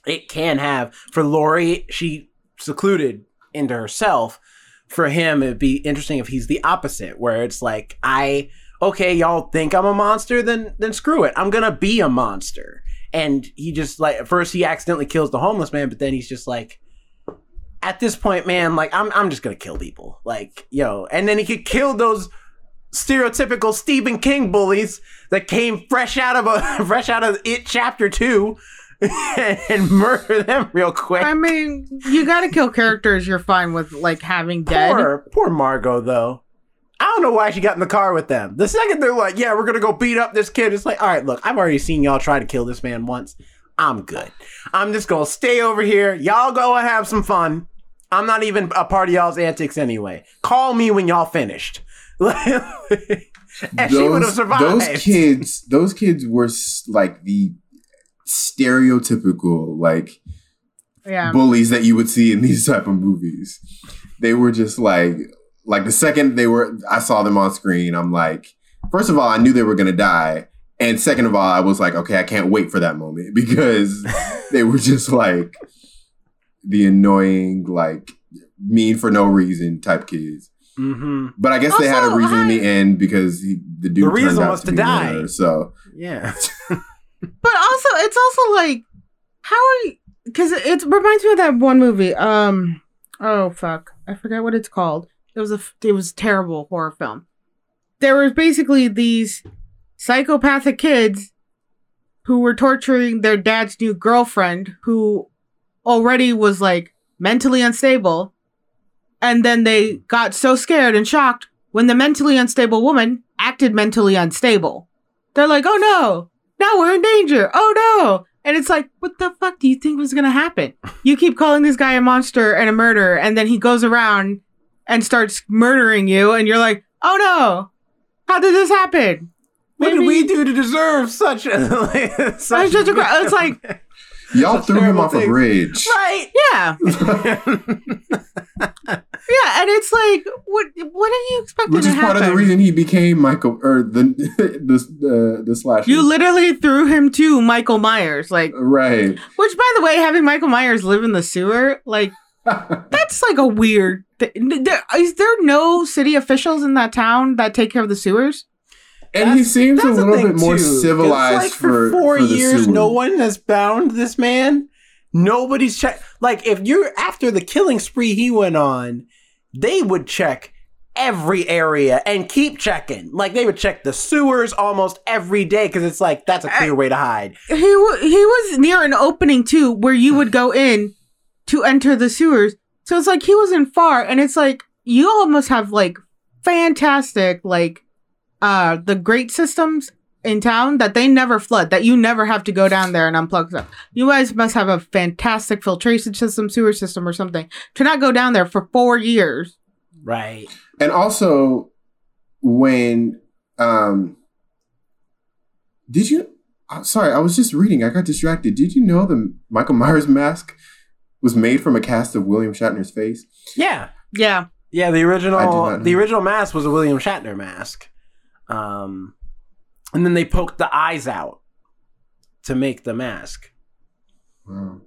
it can have, for Laurie, she secluded into herself. For him, it'd be interesting if he's the opposite, where it's like, I, okay, y'all think I'm a monster, then then screw it. I'm gonna be a monster. And he just like at first he accidentally kills the homeless man, but then he's just like at this point, man, like I'm I'm just gonna kill people. Like, yo, and then he could kill those stereotypical Stephen King bullies that came fresh out of a fresh out of it chapter two and murder them real quick. I mean, you gotta kill characters you're fine with, like having dead. Poor, poor Margot, though. I don't know why she got in the car with them. The second they're like, yeah, we're to go beat up this kid, it's like, all right, look, I've already seen y'all try to kill this man once. I'm good. I'm just going to stay over here. Y'all go and have some fun. I'm not even a part of y'all's antics anyway. Call me when y'all finished. and she would have survived. Those kids, those kids were like the stereotypical like Yeah. bullies that you would see in these type of movies. They were just like like the second they were I saw them on screen, I'm like, first of all, I knew they were gonna die. And second of all, I was like, okay, I can't wait for that moment because they were just like the annoying, like mean for no reason type kids. hmm But I guess they had a Also, reason in the end because he, the dude The reason turned out was to, to be die. a murderer, So Yeah. But also, it's also like, how are you? Because it reminds me of that one movie. Um, oh fuck, I forget what it's called. It was a it was a terrible horror film. There was basically these psychopathic kids who were torturing their dad's new girlfriend, who already was like mentally unstable, and then they got so scared and shocked when the mentally unstable woman acted mentally unstable. They're like, "Oh no, now we're in danger. Oh no. And it's like, what the fuck do you think was gonna happen? You keep calling this guy a monster and a murderer, and then he goes around and starts murdering you, and you're like, oh no, how did this happen? What did we do to deserve such a. Like, such It's a gra- it's like- y'all Such threw him terrible off a bridge. right. Yeah, yeah, and it's like, what what are you expecting Which to is part of the reason he became Michael or the the the, the slasher. you literally threw him to Michael Myers, like, right. which by the way, having Michael Myers live in the sewer, like, That's like a weird. Th- there, is there no city officials in that town that take care of the sewers? And he seems a That's the little thing, bit more too, 'cause, civilized like, for, four for the years. sewer. No one has bound this man. Nobody's check. Like if you're after the killing spree he went on, they would check every area and keep checking. Like they would check the sewers almost every day because it's like that's a clear way to hide. He w- he was near an opening too, where you would go in to enter the sewers. So it's like he wasn't far, and it's like you almost have like fantastic like uh the great systems in town that they never flood, that you never have to go down there and unplug stuff. You guys must have a fantastic filtration system, sewer system, or something to not go down there for four years. Right. And also, when um, did you? I'm sorry, I was just reading. I got distracted. Did you know the Michael Myers mask was made from a cast of William Shatner's face? Yeah. Yeah, Yeah, the I did original not know. the original mask was a William Shatner mask. Um and then they poked the eyes out to make the mask. Wow.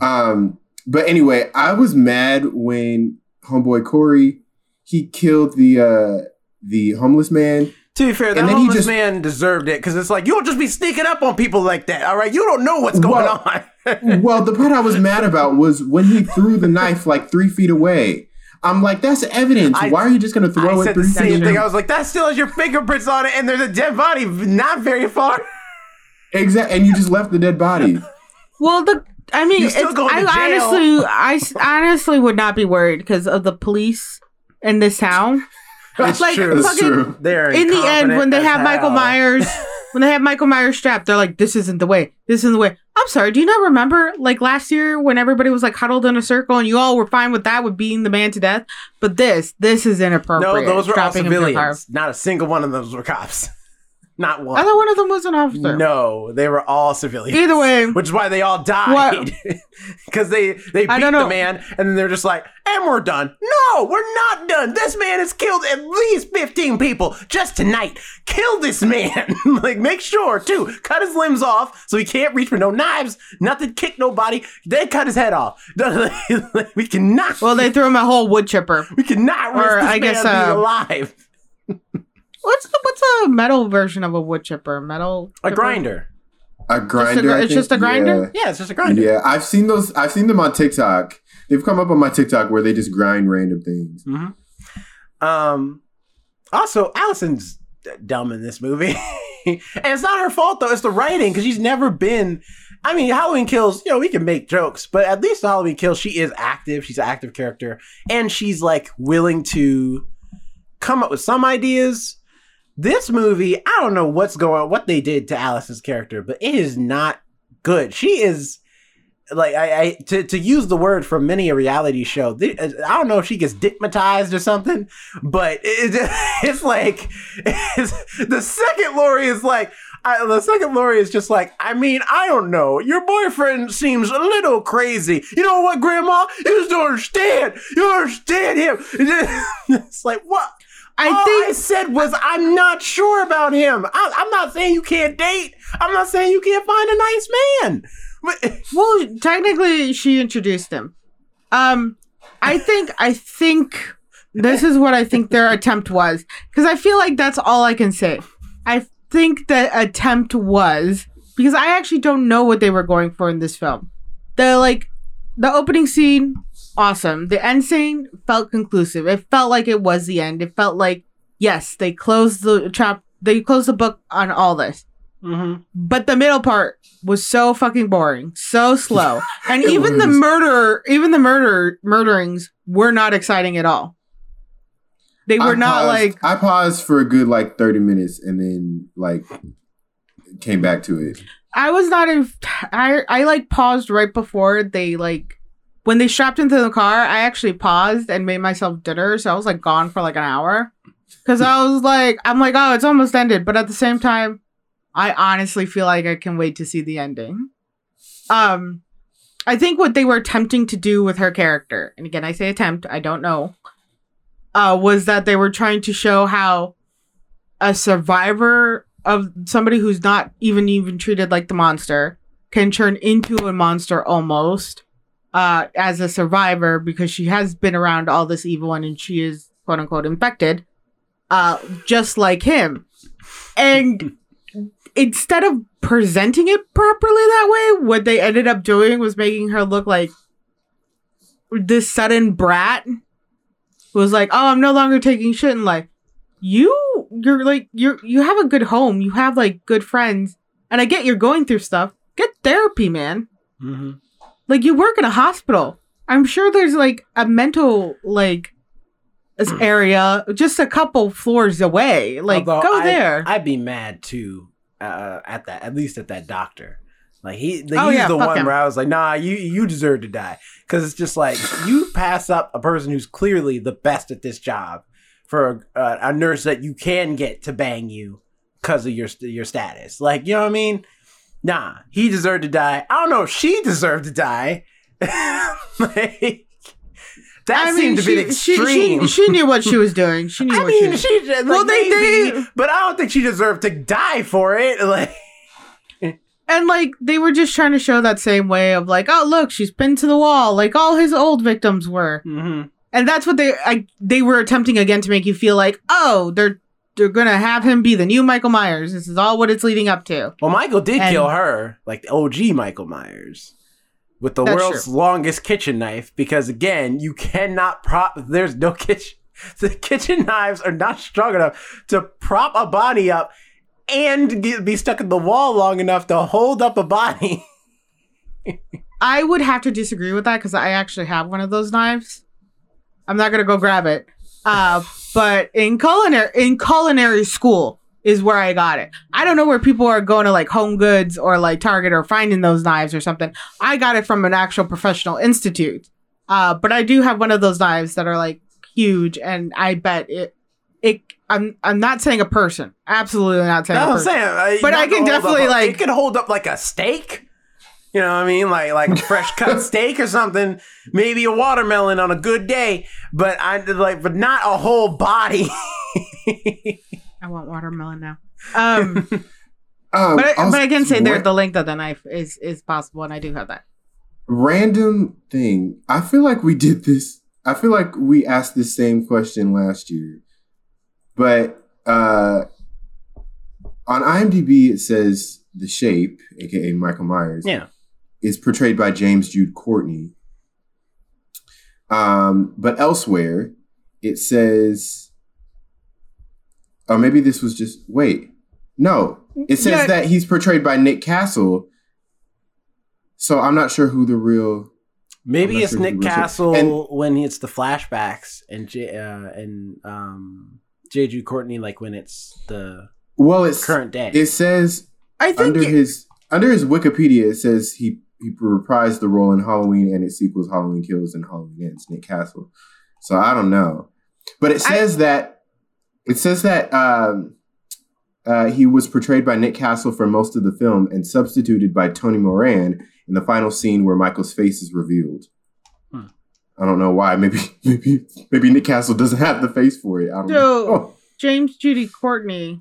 Um, but anyway, I was mad when homeboy Corey he killed the uh the homeless man. To be fair, the And then he homeless just- man deserved it because it's like you don't just be sneaking up on people like that. All right, you don't know what's going Well- on. well, the part I was mad about was when he threw the knife like three feet away. I'm like, that's evidence. I- Why are you just gonna throw I it said three the same away? thing. I was like, that still has your fingerprints on it, and there's a dead body not very far. Exactly, and you just left the dead body. Well, the I mean, You're still it's- going to I jail. honestly, I s- honestly would not be worried because of the police in this town. It's Like, true. That's fucking- true. They're In the end, when they as have Michael. Myers, when they have Michael Myers strapped, they're like, "This isn't the way. This isn't the way." I'm sorry. Do you not remember like last year when everybody was like huddled in a circle and you all were fine with that, with beating the man to death? But this, this is inappropriate. No, those were all Strapping him to a car. civilians. Not a single one of those were cops. Not one. I thought one of them was an officer. No, they were all civilians. Either way, which is why they all died. Because they they beat the man, and then they're just like, "And we're done." No, we're not done. This man has killed at least fifteen people just tonight. Kill this man. like, make sure too. Cut his limbs off so he can't reach for no knives, nothing, kick nobody. Then cut his head off. we cannot. well, they threw him a whole wood chipper. we cannot risk or I guess, uh, alive. What's the, what's a metal version of a wood chipper? Metal A chipper? grinder. A grinder. I it's think? just a grinder? Yeah, it's just a grinder. Yeah. yeah, I've seen those. I've seen them on TikTok. They've come up on my TikTok where they just grind random things. Mm-hmm. Um. Also, Allison's d- dumb in this movie, and it's not her fault though. It's the writing because she's never been. I mean, Halloween Kills. You know, we can make jokes, but at least Halloween Kills, she is active. She's an active character, and she's like willing to come up with some ideas. This movie, I don't know what's going, what they did to Alice's character, but it is not good. She is like I, I to, to use the word from many a reality show. th- uh, I don't know if she gets digmatized or something, but it, it's like it's, the second Laurie is like. I, the second Laurie is just like, I mean, I don't know. Your boyfriend seems a little crazy. You know what, Grandma? You just don't understand. You don't understand him. it's like, what? I All think I said was I'm not sure about him. I, I'm not saying you can't date. I'm not saying you can't find a nice man. But Well, technically, she introduced him. Um, I think I think this is what I think their attempt was because I feel like that's all I can say. I think the attempt was because I actually don't know what they were going for in this film. The like the opening scene, awesome. The end scene felt conclusive. It felt like it was the end. It felt like yes, they closed the trap. They closed the book on all this. Mhm. But the middle part was so fucking boring, so slow, and even the murder, even the murder murderings were not exciting at all. They were I not paused- like I paused for a good like thirty minutes and then like came back to it. I was not in. I I like paused right before they like when they strapped into the car. I actually paused and made myself dinner, so I was like gone for like an hour because I was like, I'm like, oh, it's almost ended, but at the same time, I honestly feel like I can wait to see the ending. Um, I think what they were attempting to do with her character, and again, I say attempt, I don't know, uh, was that they were trying to show how a survivor of somebody who's not even even treated like the monster can turn into a monster almost uh as a survivor because she has been around all this evil one and she is quote unquote infected uh just like him. And instead of presenting it properly that way what they ended up doing was making her look like this sudden brat who was like oh i'm no longer taking shit in life. You you're like you're you have a good home. You have like good friends. And i get you're going through stuff. Get therapy man. Mhm. Like you work in a hospital i'm sure there's like a mental like this area just a couple floors away like Although go I- there I'd be mad too uh, at that. At least at that doctor. Like he, like, Oh, he's yeah, the one him. where I was like, nah, you you deserve to die because it's just like you pass up a person who's clearly the best at this job for a, a nurse that you can get to bang you because of your your status. Like you know what I mean? Nah, he deserved to die. I don't know if she deserved to die. like, that I mean, seemed to she, be she, extreme. she, she knew what she was doing she knew I what she mean, was she like, Well, they- they- but I don't think she deserved to die for it. Like, and like they were just trying to show that same way of like oh look she's pinned to the wall like all his old victims were mhm. and that's what they I, they were attempting again to make you feel like oh they're they're gonna have him be the new michael myers this is all what it's leading up to well, Michael did And- kill her, like the OG Michael Myers, with the world's longest kitchen knife. Because again, you cannot prop. There's no kitchen. The kitchen knives are not strong enough to prop a body up and get, be stuck in the wall long enough to hold up a body. i would have to disagree with that because i actually have one of those knives i'm not gonna go grab it uh but in culinary in culinary school is where I got it. I don't know where people are going to like Home Goods or like Target or finding those knives or something. I got it from an actual professional institute. Uh, but I do have one of those knives that are like huge, and I bet it it. I'm I'm not saying a person. Absolutely not saying. That's a what I'm saying. uh, But I can definitely, up like- it could hold up like a steak. You know what I mean? Like like a fresh cut steak or something. Maybe a watermelon on a good day, but I like, but not a whole body. I want watermelon now. Um, Um, but I, also, but I can say there the length of the knife is is possible, and I do have that. random thing. I feel like we did this. I feel like we asked the same question last year, but uh, on IMDb it says the shape, aka Michael Myers, yeah. Is portrayed by James Jude Courtney. Um, but elsewhere, it says, or maybe this was just wait, no, it says Yeah. that he's portrayed by Nick Castle. So I'm not sure who the real. Maybe it's sure Nick who was it. Castle And- when it's the flashbacks and J, uh, and um J. Jude Courtney like when it's the Well, it's current day. It says I think under it- his under his Wikipedia, it says he he reprised the role in Halloween and its sequels, Halloween Kills and Halloween Ends. Nick Castle. So I don't know, but it I- says that it says that um, uh, he was portrayed by Nick Castle for most of the film and substituted by Tony Moran in the final scene where Michael's face is revealed. Hmm. I don't know why. Maybe maybe maybe Nick Castle doesn't have the face for it. I don't So- know. Oh, James Judy Courtney,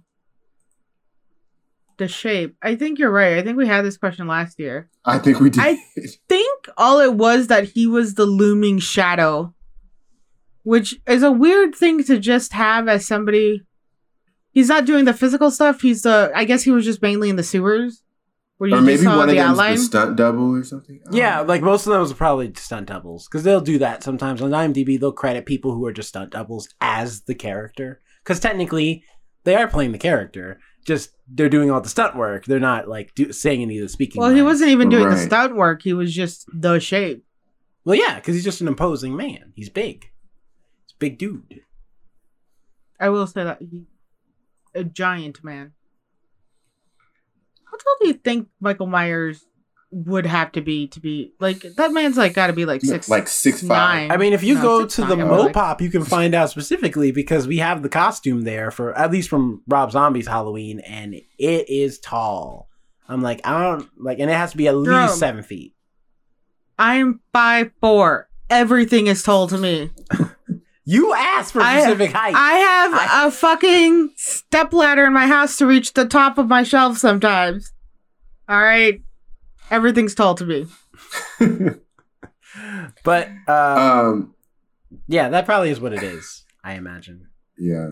the shape. I think you're right. I think we had this question last year. I think we did. I- think all it was that he was the looming shadow, which is a weird thing to just have as somebody. He's not doing the physical stuff. He's the. I guess he was just mainly in the sewers, where you or maybe saw one of the them's outline. the stunt double or something. Yeah, know. like most of those are probably stunt doubles because they'll do that sometimes on IMDb. They'll credit people who are just stunt doubles as the character because technically they are playing the character. Just they're doing all the stunt work. They're not like do, saying any of the speaking. well, he wasn't even doing the stunt work. He was just the shape. Well, yeah, because he's just an imposing man. He's big. He's a big dude. I will say that he, a giant man. How tall do you think Michael Myers would have to be to be like that? Man's like got to be like six, like six five. nine. I mean, if you No, go six to the nine, or like- Mopop, you can find out specifically because we have the costume there for at least from Rob Zombie's Halloween, and it is tall. I'm like, I don't like, and it has to be at least Jerome. seven feet. I'm five four. Everything is tall to me. You asked for I- specific height. I have a fucking step ladder in my house to reach the top of my shelf sometimes. All right. Everything's tall to me. but uh, um, yeah, that probably is what it is. I imagine. yeah.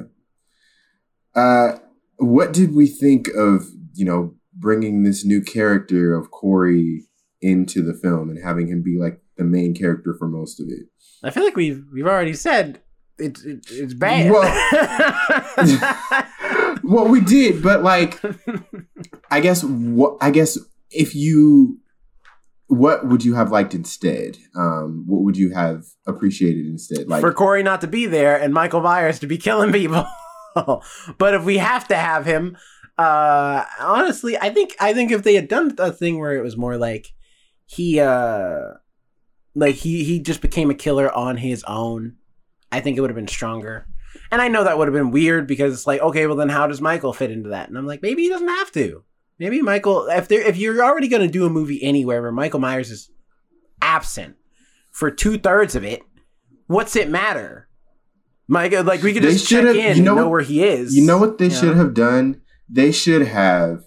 Uh, what did we think of you know bringing this new character of Corey into the film and having him be like the main character for most of it? I feel like we've we've already said it's it, it's bad. Well, we did, but like, I guess what I guess if you, what would you have liked instead? Um, what would you have appreciated instead? Like, for Corey not to be there and Michael Myers to be killing people. but if we have to have him, uh honestly, I think I think if they had done a thing where it was more like he uh like he he just became a killer on his own, I think it would have been stronger. And I know that would have been weird because it's like, okay, well then how does Michael fit into that? And I'm like, maybe he doesn't have to. Maybe Michael if there if you're already gonna do a movie anywhere where Michael Myers is absent for two thirds of it, what's it matter? Mike, uh, like we could just check should've- in you know and know what- where he is. You know what they Yeah. should have done? They should have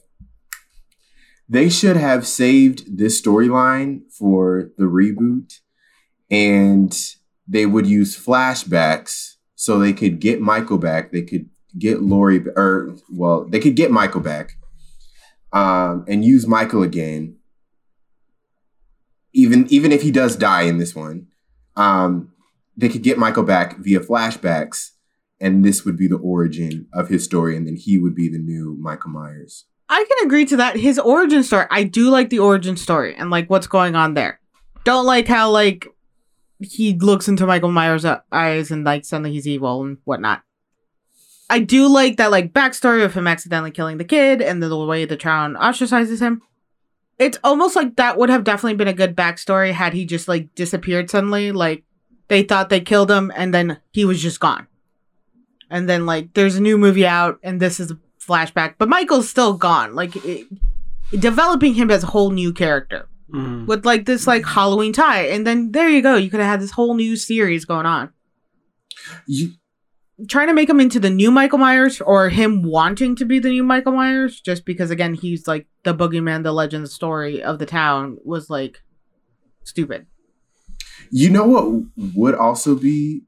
they should have saved this storyline for the reboot and they would use flashbacks so they could get Michael back. They could get Laurie or well, they could get Michael back. Um, and use Michael again. Even even if he does die in this one. Um, they could get Michael back via flashbacks and this would be the origin of his story, and then he would be the new Michael Myers. I can agree to that. His origin story, I do like the origin story and like what's going on there. Don't like how like he looks into Michael Myers' eyes and like suddenly he's evil and whatnot. I do like that like backstory of him accidentally killing the kid and the, way the town ostracizes him. It's almost like that would have definitely been a good backstory had he just like disappeared suddenly. Like they thought they killed him and then he was just gone. and then like there's a new movie out, and this is a flashback, but Michael's still gone. Like it, developing him as a whole new character Mhm. with like this like Halloween tie, and then there you go. You could have had this whole new series going on. You, Trying to make him into the new Michael Myers, or him wanting to be the new Michael Myers, just because again he's like the boogeyman, the legend, story of the town was like stupid. you know what would also be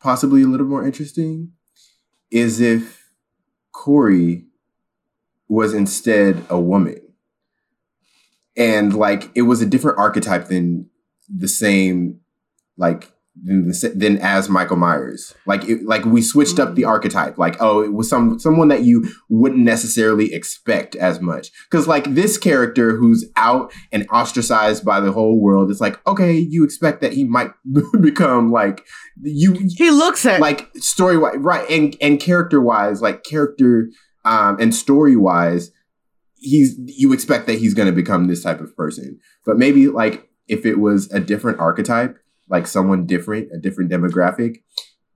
possibly a little more interesting is if Corey was instead a woman. And like it was a different archetype than the same like than, than as Michael Myers. Like it, like we switched up the archetype. Like oh, it was some someone that you wouldn't necessarily expect as much. Cuz like this character who's out and ostracized by the whole world, it's like okay, you expect that he might become like you He looks it. like story wise right and and character wise like character um and story wise he's you expect that he's going to become this type of person but maybe like if it was a different archetype like someone different a different demographic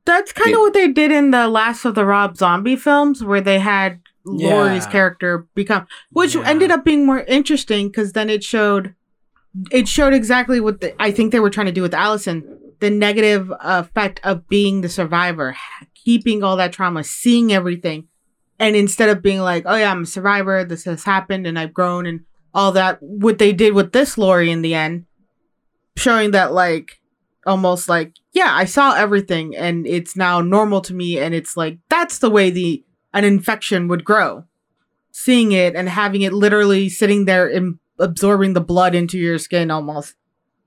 That's kind It- of what they did in the last of the Rob Zombie films, where they had Laurie's Yeah. character become, which Yeah. ended up being more interesting because then it showed, it showed exactly what the, I think they were trying to do with Allison, the negative effect of being the survivor, keeping all that trauma, seeing everything, and instead of being like, oh yeah, I'm a survivor, this has happened, and I've grown, and all that, what they did with this Laurie in the end, showing that like almost like yeah i saw everything and it's now normal to me and it's like that's the way the an infection would grow seeing it and having it literally sitting there and absorbing the blood into your skin almost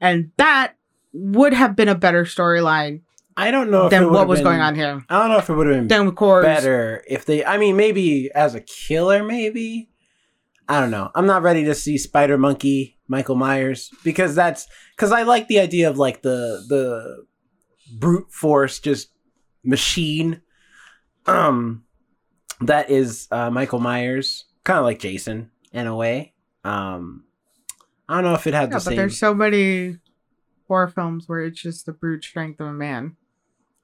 and that would have been a better storyline I don't know than what was been- going on here I don't know if it would have been Core's. better if they. I mean, maybe as a killer, maybe. I don't know. I'm not ready to see Spider Monkey Michael Myers because that's because I like the idea of like the the brute force just machine. Um, that is uh, Michael Myers, kind of like Jason in a way. Um, I don't know if it had yeah, the but same. there's so many horror films where it's just the brute strength of a man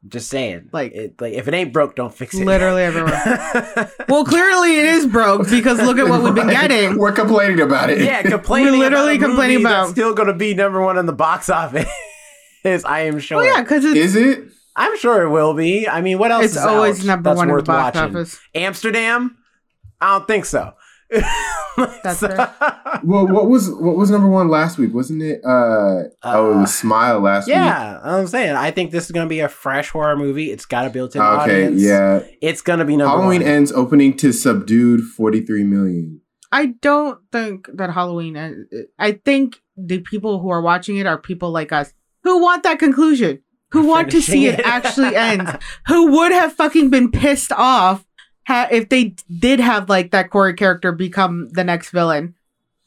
Just saying, Like- it, like if it ain't broke, don't fix it. literally everywhere well clearly it is broke because look at what we've been getting we're complaining about it yeah, complaining. We're literally about a complaining movie about- that's still going to be number one in the box office. I am sure. well yeah because is it I'm sure it will be. I mean, what else? it's is always out number that's one in the worth box watching? office Amsterdam? I don't think so. That's So- well what was what was number one last week wasn't it uh, oh it Uh, was smile last week yeah, I'm saying. I think this is going to be a fresh horror movie. It's got a built-in okay audience. yeah it's going to be number halloween one. ends opening to subdued 43 million I don't think that Halloween. uh, I think the people who are watching it are people like us who want that conclusion, who want to see Finishing it actually end, who would have fucking been pissed off ha- if they did have like that Corey character become the next villain.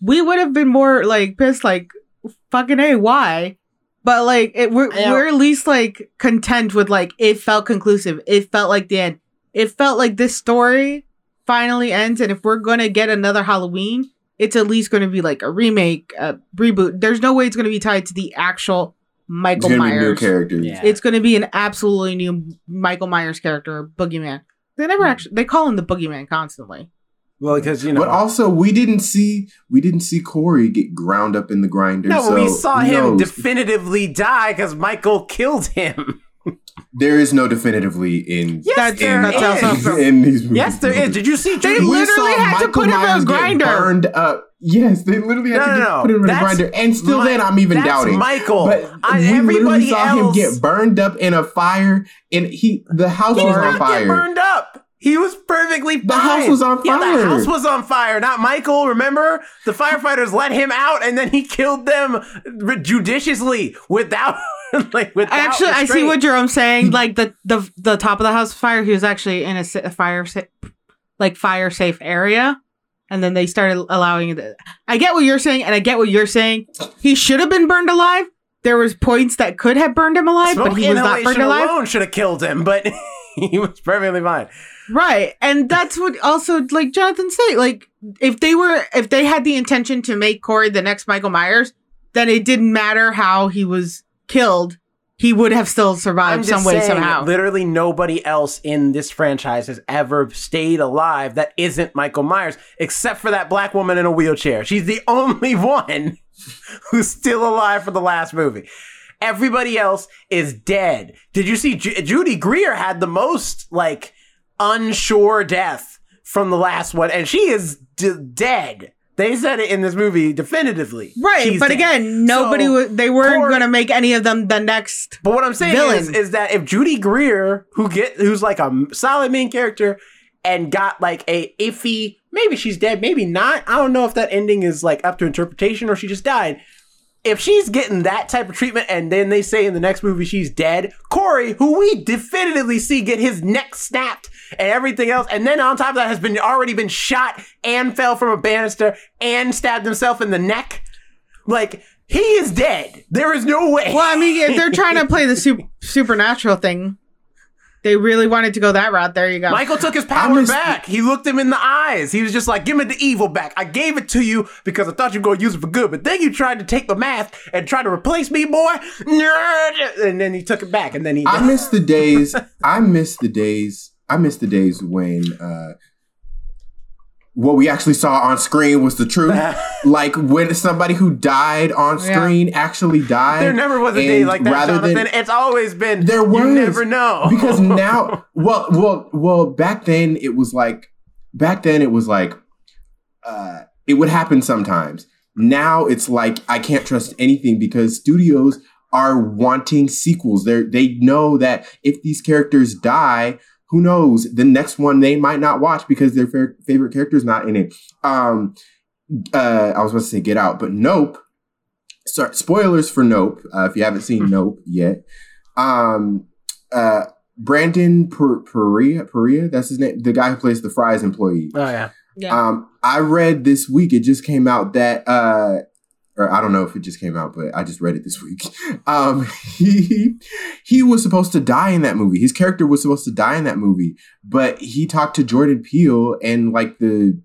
We would have been more like pissed, like fucking a why. But like it, we're Yeah. we're at least like content with like it felt conclusive. It felt like the end. It felt like this story finally ends, and if we're gonna get another Halloween, it's at least gonna be like a remake, a reboot. There's no way it's gonna be tied to the actual Michael gonna be new Myers. characters Yeah. It's gonna be an absolutely new Michael Myers character, Boogeyman. They never hmm. actually they call him the Boogeyman constantly. well, because you know, But also, we didn't see we didn't see Corey get ground up in the grinder. no, so we saw him knows? definitively die because Michael killed him. there is no definitively in Yes, That's- there that's is. also- in these movies. Yes, there is. Did you see? They We literally saw had to put him in a grinder. Burned up. Yes, they literally had No, to no, get, no. put him in a grinder, and still Mi- then I'm even that's doubting. Michael. But I- we everybody literally saw him get burned up in a fire, and he the house He was did on not fire. get burned up. He was perfectly fine. The house was on fire. Yeah, fire. the house was on fire, not Michael. Remember, the firefighters let him out, and then he killed them judiciously without, like, without. Actually, I see what Jerome's saying. Like the the the top of the house fire, he was actually in a, a fire sa- like fire safe area, and then they started allowing it. I get what you're saying, and I get what you're saying. He should have been burned alive. There was points that could have burned him alive, Smoke but he was not burned alive. alone should have killed him, but he was perfectly fine. Right. And that's what also like Jonathan said, like if they were if they had the intention to make Corey the next Michael Myers, then it didn't matter how he was killed. He would have still survived some way saying, somehow. literally nobody else in this franchise has ever stayed alive that isn't Michael Myers, except for that black woman in a wheelchair. She's the only one who's still alive for the last movie. Everybody else is dead. Did you see Ju- Judy Greer had the most like unsure death from the last one, and she is d- dead. They said it in this movie definitively. Right, She's but dead. again, nobody So, was. They weren't Corey- to make any of them the next. But what I'm saying Villain. is, is that if Judy Greer, who get who's like a solid main character, and got like a iffy, maybe she's dead, maybe not. I don't know if that ending is like up to interpretation or she just died. If she's getting that type of treatment, and then they say in the next movie she's dead, Corey, who we definitively see get his neck snapped and everything else, and then on top of that has been already been shot and fell from a banister and stabbed himself in the neck, like he is dead. There is no way. Well, I mean, if they're trying to play the su- supernatural thing, they really wanted to go that route. There you go. Michael took his power miss- back. He looked him in the eyes. He was just like, "Give me the evil back. I gave it to you because I thought you were going to use it for good, but then you tried to take the math and try to replace me, boy." And then he took it back, and then he. I miss the days. I miss the days. I miss the days when uh, what we actually saw on screen was the truth. like when somebody who died on Yeah. screen actually died. there never was a day like that, rather Jonathan. than- it's always been. There was You never know because now, well, well, well. Back then, it was like. Back then, it was like. Uh, it would happen sometimes. Now it's like I can't trust anything because studios are wanting sequels. They they know that if these characters die, who knows? The next one they might not watch because their fa- favorite character's not in it. Um, uh, I was about to say Get Out, but Nope. Sorry, spoilers for Nope. Uh, if you haven't seen Nope yet, um, uh, Brandon Per- Perea, Perea, that's his name, the guy who plays the Fry's employee. Oh yeah. yeah. Um, I read this week, it just came out that, uh, or I don't know if it just came out, but I just read it this week. Um, he he was supposed to die in that movie. His character was supposed to die in that movie, but he talked to Jordan Peele and like the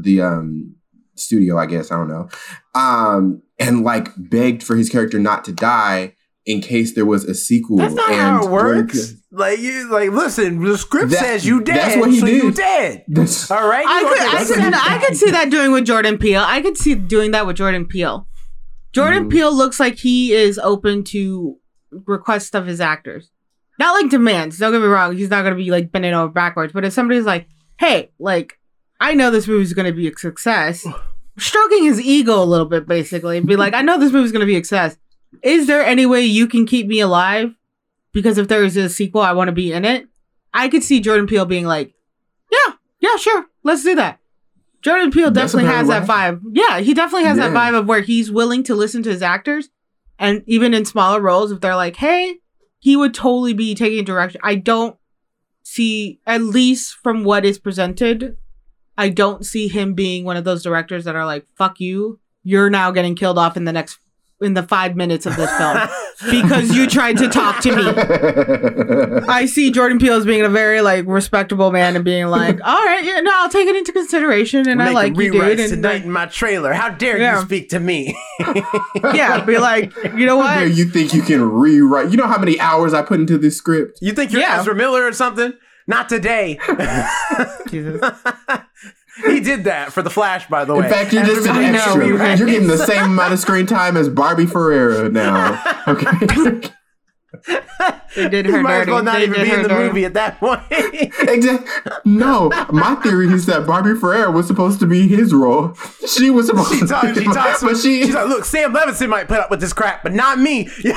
the um studio, I guess I don't know, um, and like begged for his character not to die in case there was a sequel. That's not and how it works. Peele- Like you, like listen. The script That- says you dead. that's what he so you did. dead. That's- All right. I could, I could, the- I could see that doing with Jordan Peele. I could see doing that with Jordan Peele. Jordan Mhm. Peele looks like he is open to requests of his actors. Not like demands. Don't get me wrong. He's not going to be like bending over backwards. But if somebody's like, "Hey, like, I know this movie's going to be a success," stroking his ego a little bit, basically, and be like, "I know this movie's going to be a success. Is there any way you can keep me alive? Because if there is a sequel, I want to be in it." I could see Jordan Peele being like, "Yeah, yeah, sure, let's do that." Jordan Peele That's definitely has apparently that vibe. Yeah, he definitely has that vibe of where he's willing to listen to his actors, and even in smaller roles, if they're like, "Hey," he would totally be taking direction. I don't see, at least from what is presented, I don't see him being one of those directors that are like, "Fuck you, you're now getting killed off in the next in the five minutes of this film because you tried to talk to me." I see Jordan Peele as being a very like respectable man and being like, all right, yeah, no, I'll take it into consideration, and I like you, dude. And tonight in my trailer. How dare Yeah. you speak to me? yeah, be like, you know what? you think you can rewrite? You know how many hours I put into this script? You think you're Yeah. Ezra Miller or something? Not today. Jesus. he did that for the Flash, by the way. In fact, you're just an Everybody extra. knows. You're getting the same amount of screen time as Barbie Ferreira now. Okay. They did you her might as dirty. well not They even be in the dirty. movie at that point. exactly. No, my theory is that Barbie Ferreira was supposed to be his role. She was supposed she to. talks. She talks. but she. she's like, "Look, Sam Levinson might put up with this crap, but not me." you're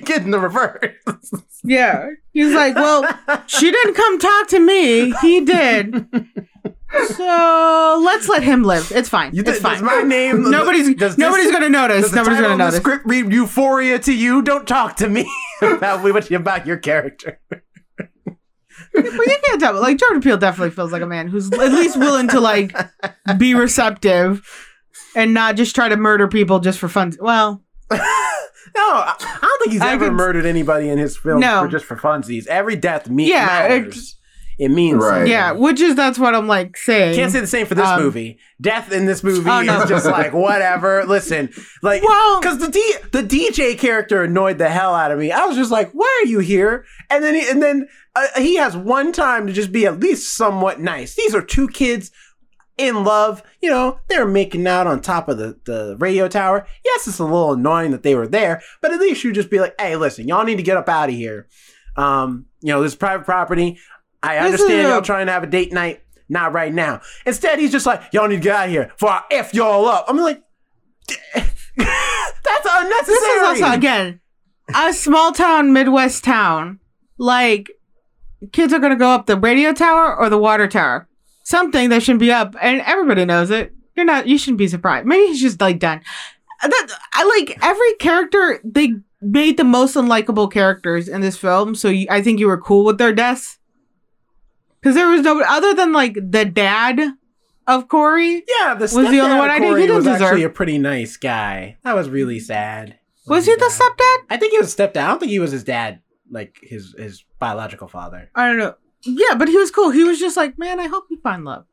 getting the reverse. Yeah, he's like, well, she didn't come talk to me. He did. So let's let him live. It's fine. You it's fine. my name? Nobody's does nobody's gonna notice. Nobody's gonna of the notice. script read Euphoria to you? Don't talk to me about about your character. But you can't tell. Like Jordan Peele definitely feels like a man who's at least willing to like be receptive and not just try to murder people just for fun. Well, No, I don't think he's I ever could- murdered anybody in his films No. for just for funsies. Every death me- Yeah, matters. It means Right. Yeah, which is that's what I'm like saying. Can't say the same for this Um, movie. Death in this movie Oh, no. is just like whatever. Listen, like Well- because the D, the DJ character annoyed the hell out of me. I was just like, why are you here? And then he, and then uh, he has one time to just be at least somewhat nice. These are two kids in love. You know, they're making out on top of the the radio tower. Yes, it's a little annoying that they were there, but at least you just be like, hey, listen, y'all need to get up out of here. Um, you know, this is private property. I understand y'all trying to have a date night. Not right now. Instead, he's just like, y'all need to get out of here for I F y'all up. I'm like, that's unnecessary. this is also again a small town Midwest town. Like kids are gonna go up the radio tower or the water tower. Something that shouldn't be up, and everybody knows it. You're not. You shouldn't be surprised. Maybe he's just like done. That I like every character. They made the most unlikable characters in this film, so you, I think you were cool with their deaths. Because there was no other than like the dad of Corey. yeah, the Was the only one I did- he was deserve- actually a pretty nice guy. That was really sad. Was he the died. stepdad? I think he was stepdad. I don't think he was his dad, like his his biological father. I don't know. Yeah, but he was cool. He was just like, man, I hope you find love.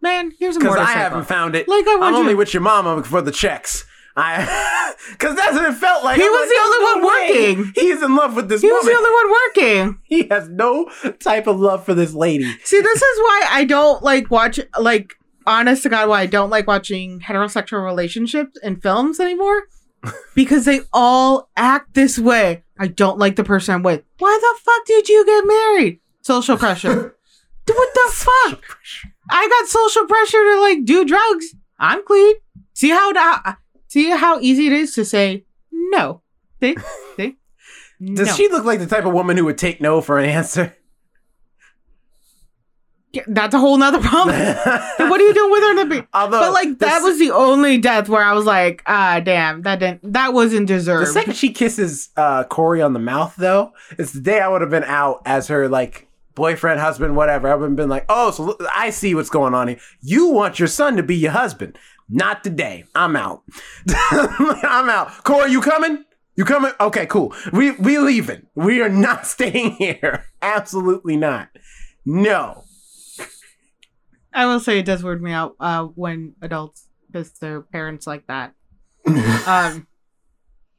Man, here's a Because I haven't found it. Like I I'm want only with your mama for the checks. I, because that's what it felt like. He I'm was like, the only no one way working." He's in love with this he was the only one working. he has no type of love for this lady. See, this is why I don't like watch like honest to God why I don't like watching heterosexual relationships in films anymore. because they all act this way. I don't like the person I'm with. Why the fuck did you get married? Social pressure. What the fuck? I got social pressure to like do drugs. I'm clean. See how da- see how easy it is to say no. See? See? Does No. she look like the type of woman who would take no for an answer? Yeah, That's a whole nother problem. What are you doing with her in the be- Although, But like that was the only death where I was like, ah, damn, that didn't, that wasn't deserved. the second she kisses uh, Corey on the mouth, though, it's the day I would have been out as her like boyfriend, husband, whatever. I would have been like, oh, so I see what's going on here. You want your son to be your husband. Not today. I'm out. I'm out. Corey, you coming? You coming? Okay, cool. We we leaving. We are not staying here. Absolutely not. No. I will say it does weird me out uh, when adults kiss their parents like that, um,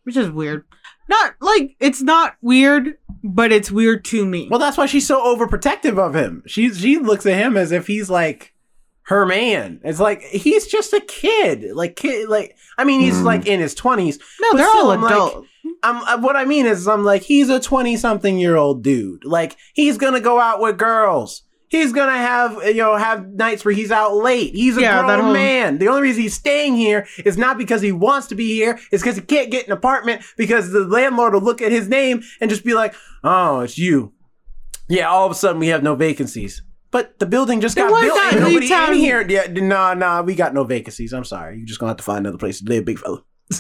which is weird. Not like it's not weird, but it's weird to me. Well, that's why she's so overprotective of him. She she looks at him as if he's like her man. It's like he's just a kid. Like kid. Like I mean, he's Mhm. like in his twenties. no, they're still, all I'm like- adults. I'm uh, what I mean is I'm like he's a twenty something year old dude. Like he's gonna go out with girls. He's gonna have you know have nights where he's out late. He's a Yeah, that grown whole- man. The only reason he's staying here is not because he wants to be here. It's because he can't get an apartment because the landlord will look at his name and just be like, "Oh, it's you." Yeah, all of a sudden we have no vacancies. But the building just Then got why built. not Ain't nobody in here. Yeah, nah, nah, we got no vacancies. I'm sorry. You're just gonna have to find another place to live, big fella.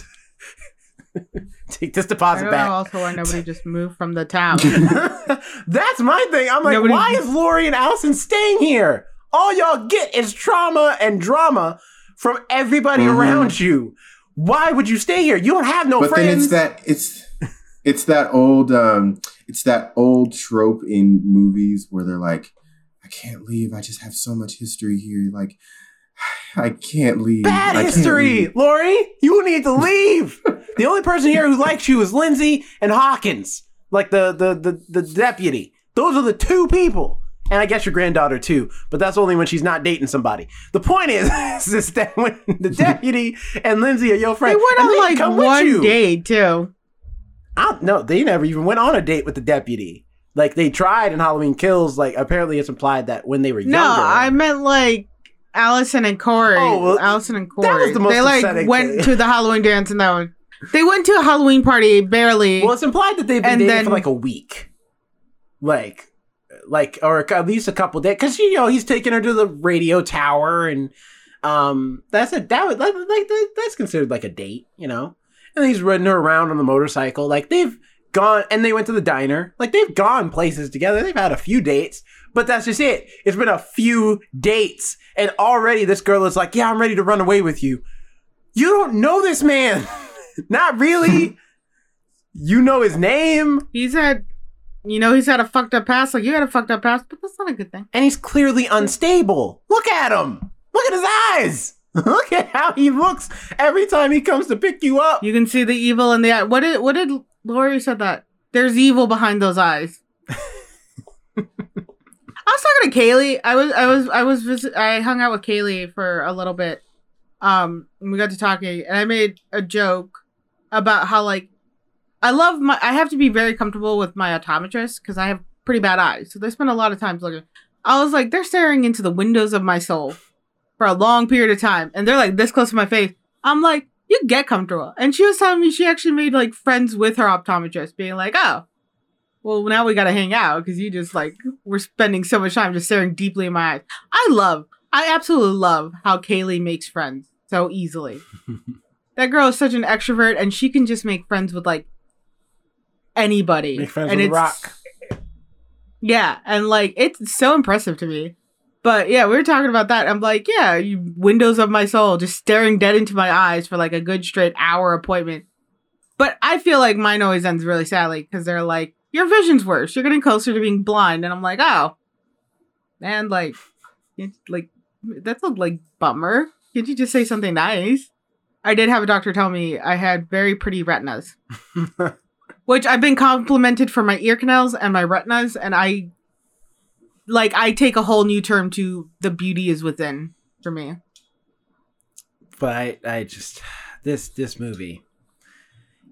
Take this I deposit don't know back. also why nobody just moved from the town. That's my thing. I'm like, Nobody- why is Laurie and Allison staying here? All y'all get is trauma and drama from everybody Mhm. around you. Why would you stay here? You don't have no but friends. then it's that it's it's that old um it's that old trope in movies where they're like i can't leave i just have so much history here like i can't leave Bad I history, leave." Laurie. You need to leave. the only person here who likes you is Lindsey and Hawkins, like the the the, the deputy. Those are the two people. And I guess your granddaughter too, but that's only when she's not dating somebody. The point is, is that when the deputy and Lindsey are your friends, they friends, went and on like one date too. I don't know. They never even went on a date with the deputy. Like they tried in Halloween Kills. Like apparently it's implied that when they were younger. No, I meant like Allison and Corey. Oh, well, Allison and Corey. that was the most they like went thing. to the Halloween dance and that one. They went to a Halloween party barely. Well, it's implied that they've been And dating then- for like a week, like, like, or at least a couple days. Because you know he's taking her to the radio tower, and um, that's a that would like, like that- that's considered like a date, you know. And he's riding her around on the motorcycle. Like they've gone, and they went to the diner. Like they've gone places together. They've had a few dates, but that's just it. It's been a few dates, and already this girl is like, "Yeah, I'm ready to run away with you." You don't know this man, not really. you know his name. He's at you know he's had a fucked up past. Like you had a fucked up past, but that's not a good thing. and he's clearly unstable. Look at him. Look at his eyes. Look at how he looks every time he comes to pick you up. You can see the evil in the eye. What did what did Laurie said that? There's evil behind those eyes. I was talking to Kaylee. I was I was I was visit- I hung out with Kaylee for a little bit. Um, and we got to talking, and I made a joke about how like I love my. I have to be very comfortable with my optometrist because I have pretty bad eyes, so they spend a lot of time looking. I was like, they're staring into the windows of my soul for a long period of time, and they're like this close to my face. I'm like, you get comfortable. And she was telling me she actually made like friends with her optometrist, being like, oh, well, now we gotta hang out because you just like we're spending so much time just staring deeply in my eyes. I love, I absolutely love how Kaylee makes friends so easily. that girl is such an extrovert, and she can just make friends with like anybody. Make friends and with it's, Rock. Yeah, and like it's so impressive to me. But yeah, we were talking about that. I'm like, yeah, you windows of my soul, just staring dead into my eyes for like a good straight hour appointment. But I feel like mine always ends really sadly because they're like, your vision's worse. You're getting closer to being blind, and I'm like, oh, and like, like that's a like bummer. Can't you just say something nice? I did have a doctor tell me I had very pretty retinas, which I've been complimented for my ear canals and my retinas, and I like I take a whole new term to the beauty is within for me. but I, I just this this movie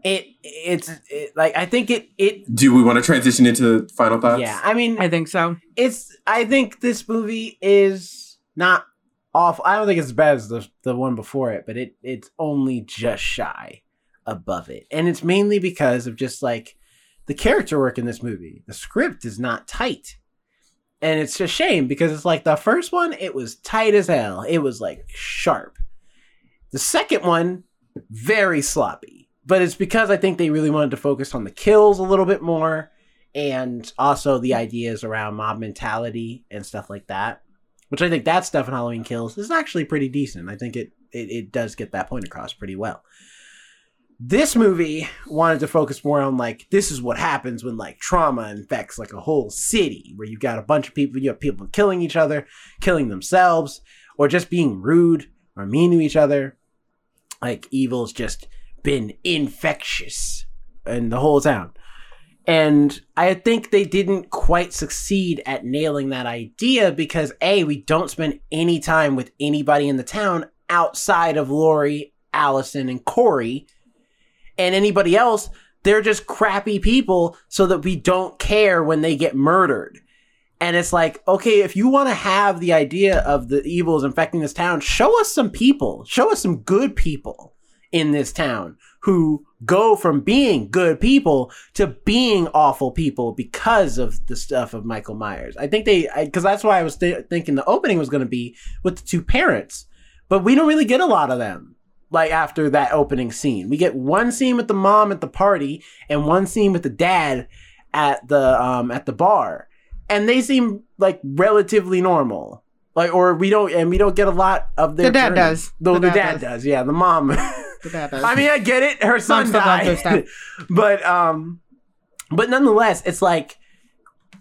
it it's it, like i think it it Do we want to transition into final thoughts? yeah i mean I think so. it's i think this movie is not awful i don't think it's as bad as the the one before it but it it's only just shy above it and it's mainly because of just like the character work in this movie the script is not tight and it's a shame because it's like the first one it was tight as hell. It was like sharp. The second one very sloppy. But it's because i think they really wanted to focus on the kills a little bit more and also the ideas around mob mentality and stuff like that which i think that stuff in halloween kills is actually pretty decent. I think it it, it does get that point across pretty well this movie wanted to focus more on like this is what happens when like trauma infects like a whole city where you've got a bunch of people you have people killing each other killing themselves or just being rude or mean to each other. Like evil's just been infectious in the whole town. And i think they didn't quite succeed at nailing that idea because a we don't spend any time with anybody in the town outside of laurie allison and corey and anybody else, they're just crappy people so that we don't care when they get murdered. And it's like, okay, if you want to have the idea of the evils infecting this town, show us some people. Show us some good people in this town who go from being good people to being awful people because of the stuff of Michael Myers. I think they, because that's why I was th- thinking the opening was going to be with the two parents, but we don't really get a lot of them like after that opening scene. We get one scene with the mom at the party and one scene with the dad at the um at the bar. And they seem like relatively normal. Like or we don't and we don't get a lot of their The dad journey. does. Though the, The dad, dad does. does. Yeah, the mom. The dad does. I mean, I get it. Her son died. but um but nonetheless, it's like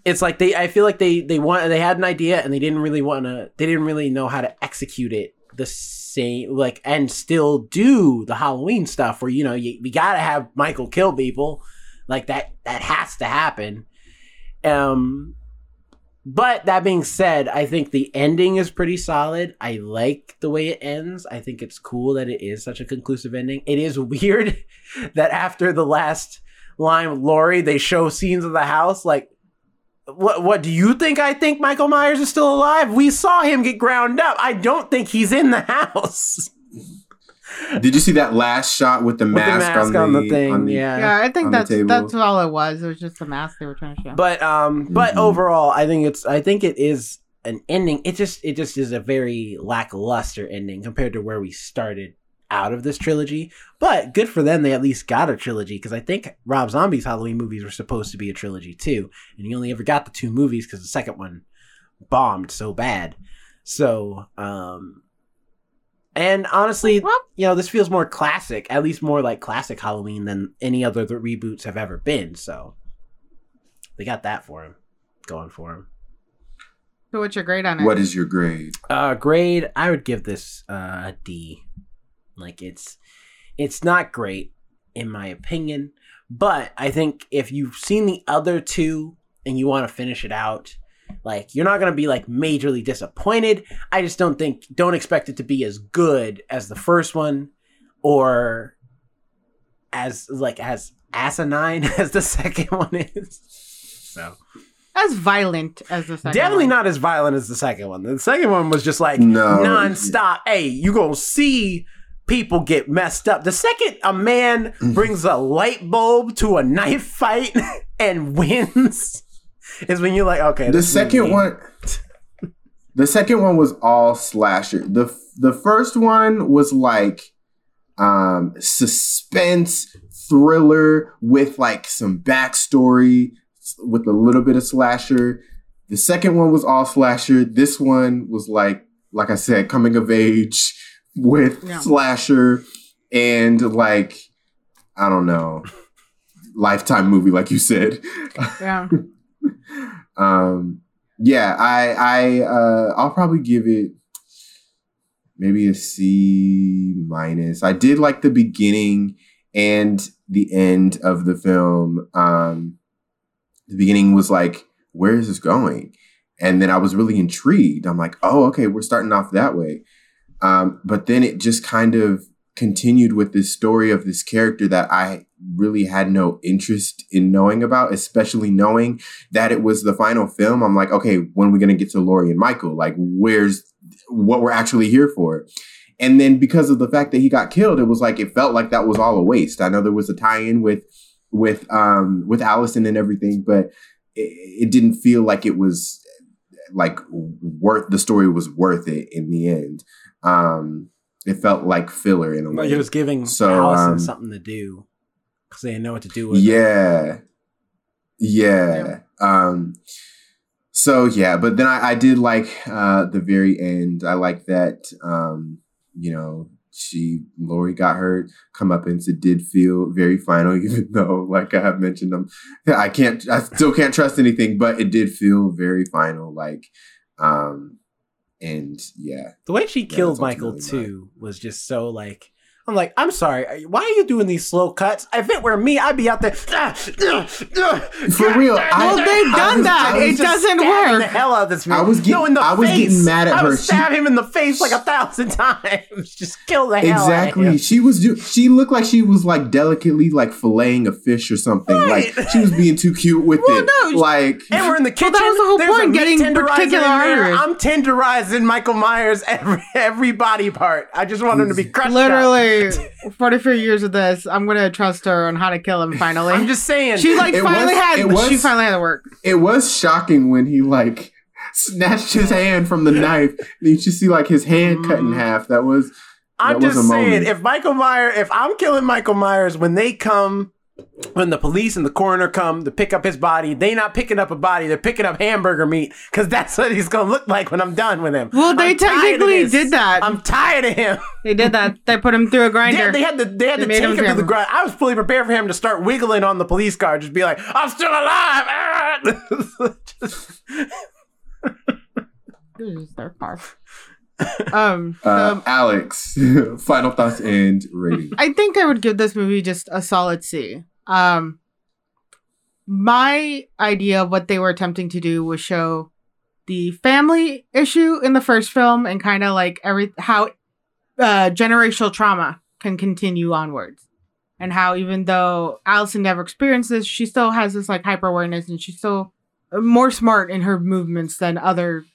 it's like they I feel like they they want they had an idea and they didn't really want to they didn't really know how to execute it the same like and still do the Halloween stuff where you know you, we got to have Michael kill people like that that has to happen um but that being said, I think the ending is pretty solid. I like the way it ends. I think it's cool that it is such a conclusive ending. It is weird that after the last line with Laurie, they show scenes of the house. Like, what? What do you think? I think Michael Myers is still alive. We saw him get ground up. I don't think he's in the house. Did you see that last shot with the With mask, the mask on the, thing, on the- yeah. yeah, I think that's that's all it was. It was just the mask they were trying to show. But um, but Mhm. overall, I think it's I think it is an ending. It just it just is a very lackluster ending compared to where we started out of this trilogy. But good for them, they at least got a trilogy because I think Rob Zombie's Halloween movies were supposed to be a trilogy too, and he only ever got the two movies because the second one bombed so bad. So um. And honestly, you know, this feels more classic, at least more like classic Halloween than any other the reboots have ever been. So they got that for him, going for him. So what's your grade on it? What is your grade? Uh, grade, I would give this uh, a D. Like it's, it's not great in my opinion, but I think if you've seen the other two and you want to finish it out, like you're not gonna be like majorly disappointed. I just don't think, don't expect it to be as good as the first one, or as like as asinine as the second one is. So as violent as the second definitely one. not as violent as the second one. The second one was just like No. nonstop. Hey, you gonna see people get messed up. The second a man Mm-hmm. brings a light bulb to a knife fight and wins is when you're like, okay. The second one, the second one was all slasher. the The first one was like um suspense thriller with like some backstory with a little bit of slasher. The second one was all slasher. This one was like, like I said, coming of age with Yeah. slasher and like I don't know, lifetime movie, like you said. Yeah. um yeah i i uh i'll probably give it maybe a c minus i did like the beginning and the end of the film um the beginning was like where is this going and then i was really intrigued i'm like oh okay we're starting off that way um but then it just kind of continued with this story of this character that i really had no interest in knowing about especially knowing that it was the final film, I'm like, okay, when are we going to get to Laurie and Michael? Like, where's what we're actually here for? And then because of the fact that he got killed, it was like it felt like that was all a waste. I know there was a tie-in with with um with Allison and everything, but it, it didn't feel like it was like worth the story was worth it in the end. Um it felt like filler in a way. It was giving So, Allison um, something to do because they didn't know what to do with. it. yeah yeah um so yeah but then i, I did like uh the very end i like that um you know she laurie got her come up and it did feel very final even though like i have mentioned them i can't i still can't trust anything but it did feel very final like um and yeah The way she killed Michael too was just so like. I'm like, I'm sorry. Uh, why are you doing these slow cuts? If it were me, I'd be out there. For real, I- Well, they've I done was- that. I was It just doesn't work. The hell out of this man. I was getting- no, I was face. getting mad at I her. would She- stab him in the face like a thousand times. Just kill the hell out of Exactly. him. She was do- she looked like she was like delicately like filleting a fish or something. Right. Like she was being too cute with Well, it. no, like And we're in the kitchen. that was the whole There's point, getting tenderizer particular in there. arteries. I'm tenderizing Michael Myers every every body part. I just want him to be crushed. up. Literally, 44 years of this, I'm gonna trust her on how to kill him. Finally, I'm just saying. she like It finally was- had. it was- she finally had to work. it was shocking when he like snatched his hand from the knife. And you just see like his hand cut in Mhm. half. That was I'm That was just a saying, moment. if Michael Myers, if I'm killing Michael Myers when they come, when the police and the coroner come to pick up his body, they not picking up a body, they're picking up hamburger meat because that's what he's gonna look like when I'm done with him. Well, they I'm technically did that. I'm tired of him. They did that. They put him through a grinder. they had to, they had They to take him him to the ground. I was fully prepared for him to start wiggling on the police car, just be like, "I'm still alive." Just- This is their car. Um, uh, um, Alex. final thoughts and rating. I think I would give this movie just a solid C. Um, my idea of what they were attempting to do was show the family issue in the first film and kind of like every how uh, generational trauma can continue onwards, and how even though Allison never experienced this, she still has this like hyper awareness and she's still more smart in her movements than other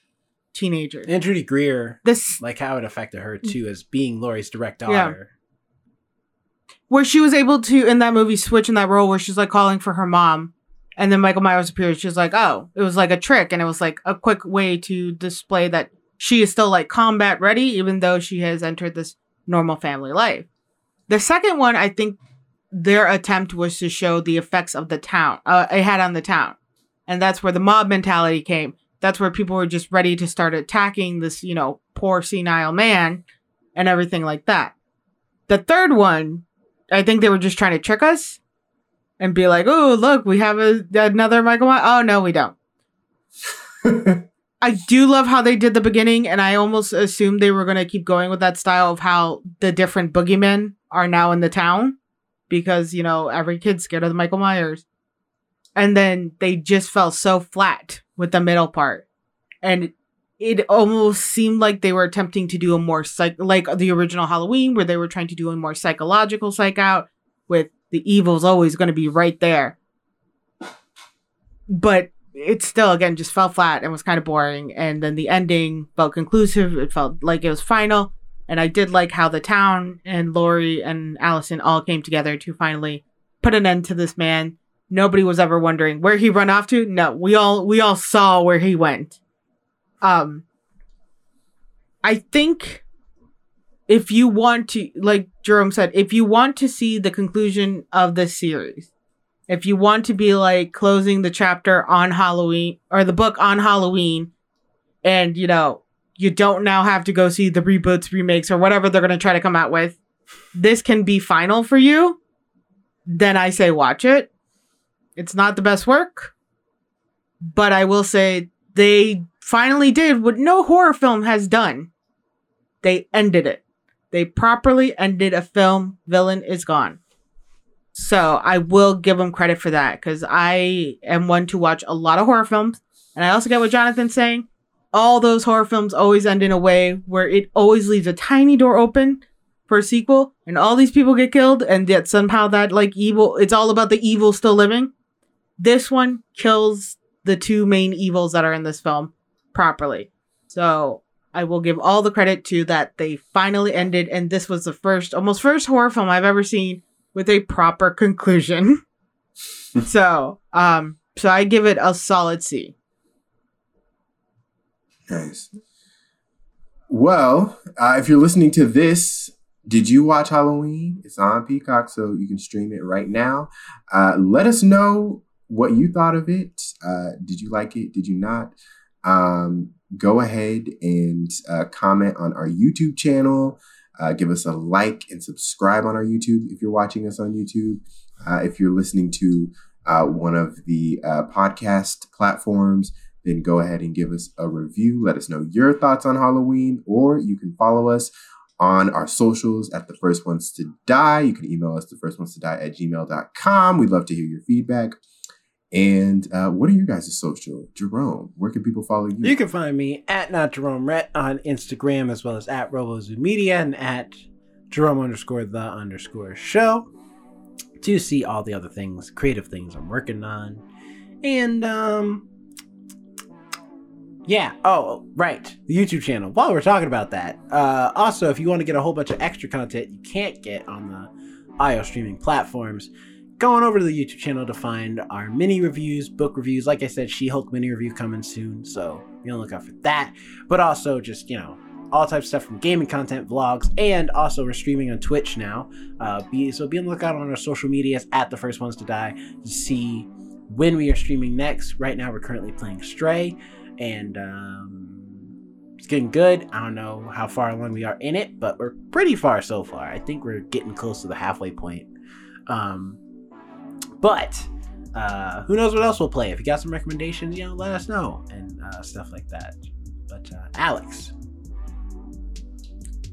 teenagers. and Judy Greer, This like how it affected her too, as being Laurie's direct daughter. Yeah. where she was able to in that movie switch in that role where she's like calling for her mom and then michael myers appears she's like oh it was like a trick and it was like a quick way to display that she is still like combat ready even though she has entered this normal family life the second one i think their attempt was to show the effects of the town uh, it had on the town and that's where the mob mentality came that's where people were just ready to start attacking this you know poor senile man and everything like that the third one I think they were just trying to trick us. and be like, "Oh, look, we have a, another Michael Myers." Oh no, we don't. I do love how they did the beginning, and I almost assumed they were going to keep going with that style of how the different boogeymen are now in the town because, you know, every kid's scared of the Michael Myers. And then they just fell so flat with the middle part. And it almost seemed like they were attempting to do a more psych, like the original Halloween, where they were trying to do a more psychological psych out with the evil's always going to be right there. But it still again just fell flat and was kind of boring and then the ending felt conclusive it felt like it was final and i did like how the town and laurie and allison all came together to finally put an end to this man nobody was ever wondering where he run off to no we all we all saw where he went um i think if you want to like jerome said if you want to see the conclusion of this series if you want to be like closing the chapter on Halloween or the book on Halloween, and you know, you don't now have to go see the reboots, remakes, or whatever they're going to try to come out with, this can be final for you, then I say watch it. It's not the best work, but I will say they finally did what no horror film has done. They ended it. They properly ended a film. Villain is gone. So I will give them credit for that because I am one to watch a lot of horror films. And I also get what Jonathan's saying. All those horror films always end in a way where it always leaves a tiny door open for a sequel, and all these people get killed, and yet somehow that like evil, it's all about the evil still living. This one kills the two main evils that are in this film properly. So I will give all the credit to that they finally ended, and this was the first, almost first horror film I've ever seen with a proper conclusion. so, um, so I give it a solid C. Nice. Well, uh, if you're listening to this, did you watch Halloween? It's on Peacock, so you can stream it right now. Uh, let us know what you thought of it. Uh, did you like it? Did you not? Um, go ahead and uh, comment on our YouTube channel. Uh, give us a like and subscribe on our YouTube if you're watching us on YouTube. Uh, if you're listening to uh, one of the uh, podcast platforms, then go ahead and give us a review. Let us know your thoughts on Halloween, or you can follow us on our socials at the first ones to die. You can email us the first ones to die at gmail.com. We'd love to hear your feedback. And uh, what are you guys' social? Jerome, where can people follow you? You can find me at not Jerome Rhett on Instagram as well as at RoboZoo Media and at Jerome underscore the underscore show to see all the other things, creative things I'm working on. And um yeah, oh right, the YouTube channel. While we're talking about that, uh also if you want to get a whole bunch of extra content you can't get on the IO streaming platforms, going over to the YouTube channel to find our mini reviews, book reviews. Like I said, She Hulk mini review coming soon, so be on the lookout for that. But also just you know all types of stuff from gaming content, vlogs, and also we're streaming on Twitch now. Uh, be so be on the lookout on our social medias at the first ones to die to see when we are streaming next. Right now we're currently playing Stray, and um, it's getting good. I don't know how far along we are in it, but we're pretty far so far. I think we're getting close to the halfway point. Um, but uh, who knows what else we'll play? If you got some recommendations, you know, let us know and uh, stuff like that. But uh, Alex,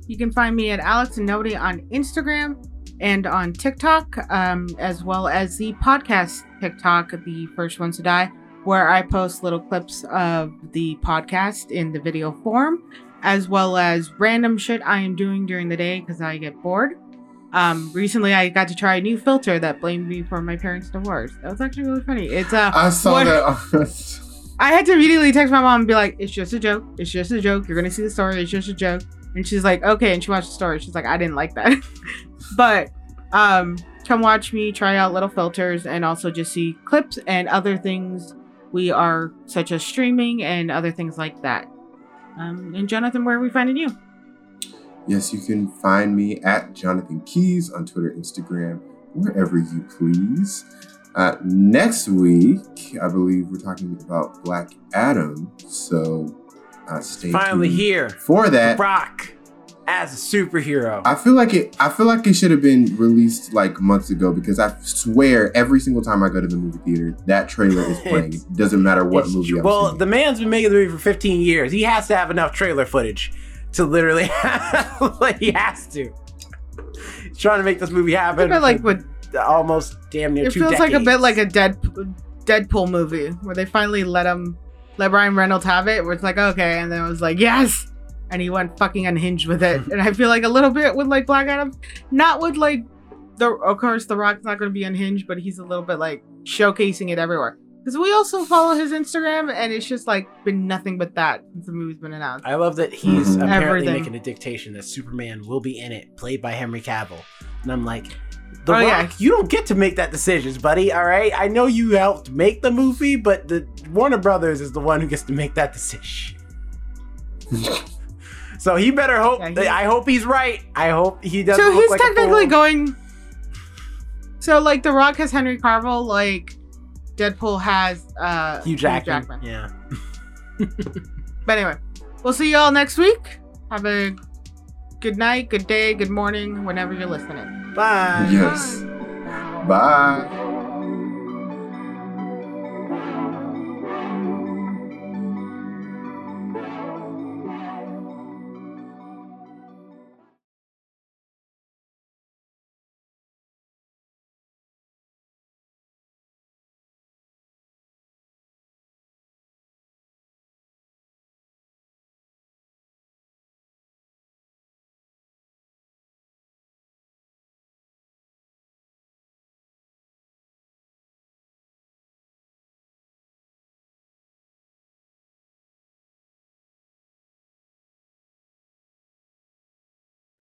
You can find me at Alex and Nobody on Instagram and on TikTok, um, as well as the podcast TikTok, the first ones to die, where I post little clips of the podcast in the video form, as well as random shit I am doing during the day because I get bored. Um, recently, I got to try a new filter that blamed me for my parents' divorce. That was actually really funny. It's uh, I saw what- that. I had to immediately text my mom and be like, "It's just a joke. It's just a joke. You're gonna see the story. It's just a joke." And she's like, "Okay." And she watched the story. She's like, "I didn't like that," but um, come watch me try out little filters and also just see clips and other things we are such as streaming and other things like that. Um, and Jonathan, where are we finding you? Yes, you can find me at Jonathan Keys on Twitter, Instagram, wherever you please. Uh, next week, I believe we're talking about Black Adam. So uh, stay finally here. for that. Rock as a superhero. I feel like it. I feel like it should have been released like months ago because I swear every single time I go to the movie theater, that trailer is playing. It doesn't matter what movie. well, the man's been making the movie for 15 years. He has to have enough trailer footage to literally, like, he has to. He's trying to make this movie It's a happen. bit like what almost damn near it feels like a bit like a dead Deadpool movie where they finally let him let Ryan Reynolds have it. Where it's like okay, and then it was like yes, and he went fucking unhinged with it. and I feel like a little bit with like Black Adam, not with like the of course the Rock's not going to be unhinged, but he's a little bit like showcasing it everywhere. Because we also follow his Instagram, and it's just like been nothing but that since the movie's been announced. I love that he's Mhm. apparently Everything. making a dictation that Superman will be in it, played by Henry Cavill. And I'm like, The Oh, Rock, yeah. you don't get to make that decisions, buddy. All right, I know you helped make the movie, but the Warner Brothers is the one who gets to make that decision. so he better hope. Yeah, he- I hope he's right. I hope he doesn't. so look he's like a technically fool. going. So like the Rock has Henry Cavill, like Deadpool has uh Hugh Jackman. Yeah. But anyway, we'll see you all next week. Have a good night, good day, good morning, whenever you're listening. Bye. yes. Bye.